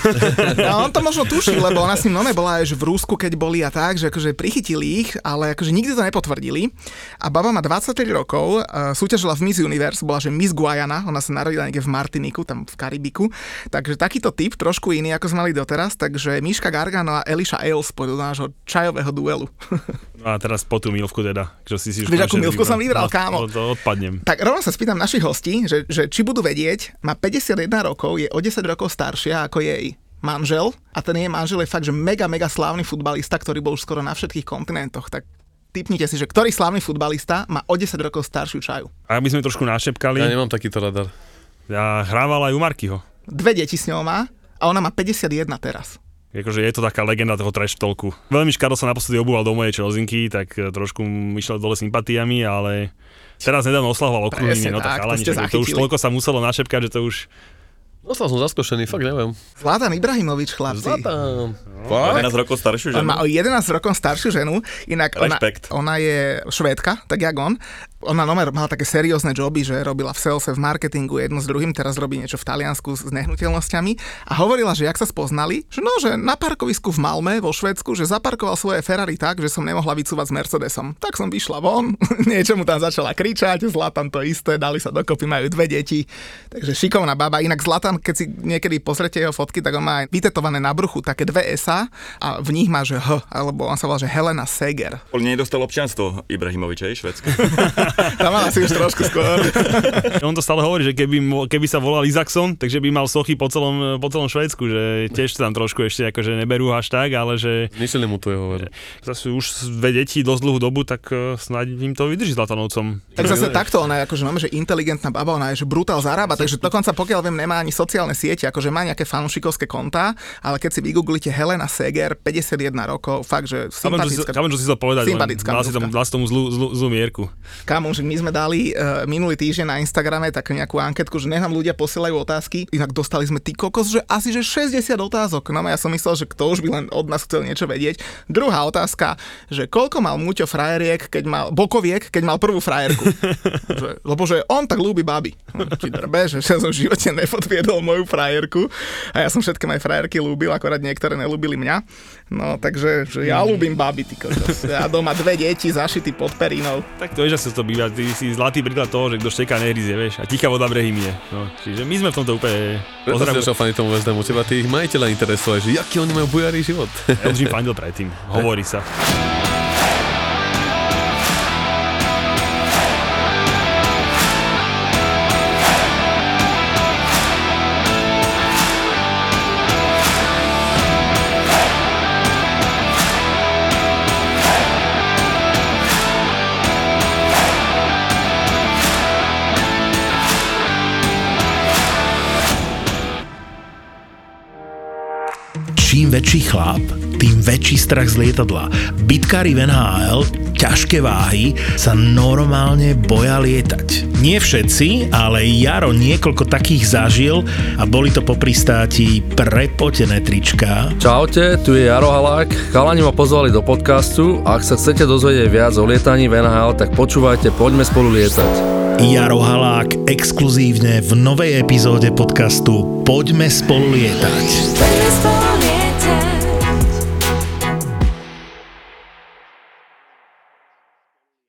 No, on to možno tuší, lebo ona s ním nome bola aj v Rúsku, keď boli a tak, že akože prichytili ich, ale akože nikdy to nepotvrdili. A baba má 23 rokov, uh, súťažila v Miss Universe, bola že Miss Guayana, ona sa narodila niekde v Martiniku, tam v Karibiku. Takže takýto typ, trošku iný, ako sme mali doteraz, takže Miška Gargano a Elisha Ailes do nášho čajového duelu. No a teraz po tú milvku teda, čo si si Vieš, akú milvku som vybral, kámo? To, to odpadnem. Tak rovno sa spýtam našich hostí, že, že či budú vedieť, má 51 rokov, je o 10 rokov staršia ako jej manžel a ten jej manžel je fakt, že mega, mega slávny futbalista, ktorý bol už skoro na všetkých kontinentoch, tak typnite si, že ktorý slávny futbalista má o 10 rokov staršiu čaju. A aby sme trošku našepkali, Ja nemám takýto radar. ja hrával aj u Markyho. Dve deti s ňou má a ona má 51 teraz. Akože je to taká legenda toho trash talku. Veľmi škado sa naposledy obúval do mojej Čelzinky, tak e, trošku išiel dole sympatiami, ale teraz nedávno oslavoval Presne no tak, tak, to chalani, ste však to už toľko sa muselo našepkať, že to už... Dostal som zaskošený, fakt neviem. Zlatan Ibrahimovič, chlapci. Zlatán. O Fakt? 11 rokov staršiu On ženu? má o 11 rokov staršiu ženu, inak ona, ona je švédka, tak jak on. Ona Nomer mala také seriózne joby, že robila v salese, v marketingu jedno s druhým, teraz robí niečo v Taliansku s nehnuteľnosťami a hovorila, že jak sa spoznali, že no, že na parkovisku v Malme vo Švedsku, že zaparkoval svoje Ferrari tak, že som nemohla vycúvať s Mercedesom. Tak som vyšla von, niečo mu tam začala kričať, Zlatan to isté, dali sa dokopy, majú dve deti. Takže šikovná baba. Inak Zlatan, keď si niekedy pozrete jeho fotky, tak on má aj vytetované na bruchu také dve SA a v nich má, že H, alebo on sa volá, že Helena Seger. On nedostal občianstvo Ibrahimoviča, je švedské. Tam mal asi už trošku skôr. On to stále hovorí, že keby, keby sa volal Isaacson, takže by mal sochy po celom, po celom Švédsku, že tiež tam trošku ešte akože neberú až tak, ale že Zničili mu tu jeho veru. zase už dve deti dosť dlhú dobu, tak eh, snáď im to vydrží Zlatanovcom. Tak zase takto, ona je akože máme, že inteligentná baba, ona je, že brutál zarába, takže dokonca pokiaľ viem, nemá ani sociálne siete, akože má nejaké fanúšikovské konta, ale keď si vygooglite Helena Seger, 51 rokov, fakt, že Chápem, čo si, sympatická. chápem, čo si chcel povedať, Sympatická dal si tomu, dal si tomu zlú, zlú, zlú mierku. Kamu, že my sme dali uh, minulý týždeň na Instagrame takú nejakú anketku, že nech nám ľudia posielajú otázky. Inak dostali sme ty kokos, že asi že 60 otázok. No ja som myslel, že kto už by len od nás chcel niečo vedieť. Druhá otázka, že koľko mal Muťo frajeriek, keď mal, bokoviek, keď mal prvú frajerku. že, lebo že on tak ľúbi baby. Či drbe, že ja som v živote nepodviedol moju frajerku a ja som všetky moje frajerky ľúbil, akorát niektoré nelúbili mňa. No takže, že ja ľúbim baby, ty kokos. Ja doma dve deti zašity pod perinou. Tak to vieš, ako sa to býva, ty si zlatý príklad toho, že kto šteká nehryzie, vieš, a tichá voda brehy mie. No, čiže my sme v tomto úplne... Preto Pozdravujem, začal fani tomu Hamu, teba tých majiteľa interesuje, že aký oni majú bujarý život. ja už im fandil predtým, hovorí sa. Čím väčší chlap, tým väčší strach z lietadla. Bitkári v NHL, ťažké váhy, sa normálne boja lietať. Nie všetci, ale Jaro niekoľko takých zažil a boli to po pristáti prepotené trička, Čaute, tu je Jaro Halák. Chalani ma pozvali do podcastu a ak sa chcete dozvedieť viac o lietaní v NHL, tak počúvajte Poďme spolu lietať. Jaro Halák exkluzívne v novej epizóde podcastu Poďme spolu lietať. Let's fall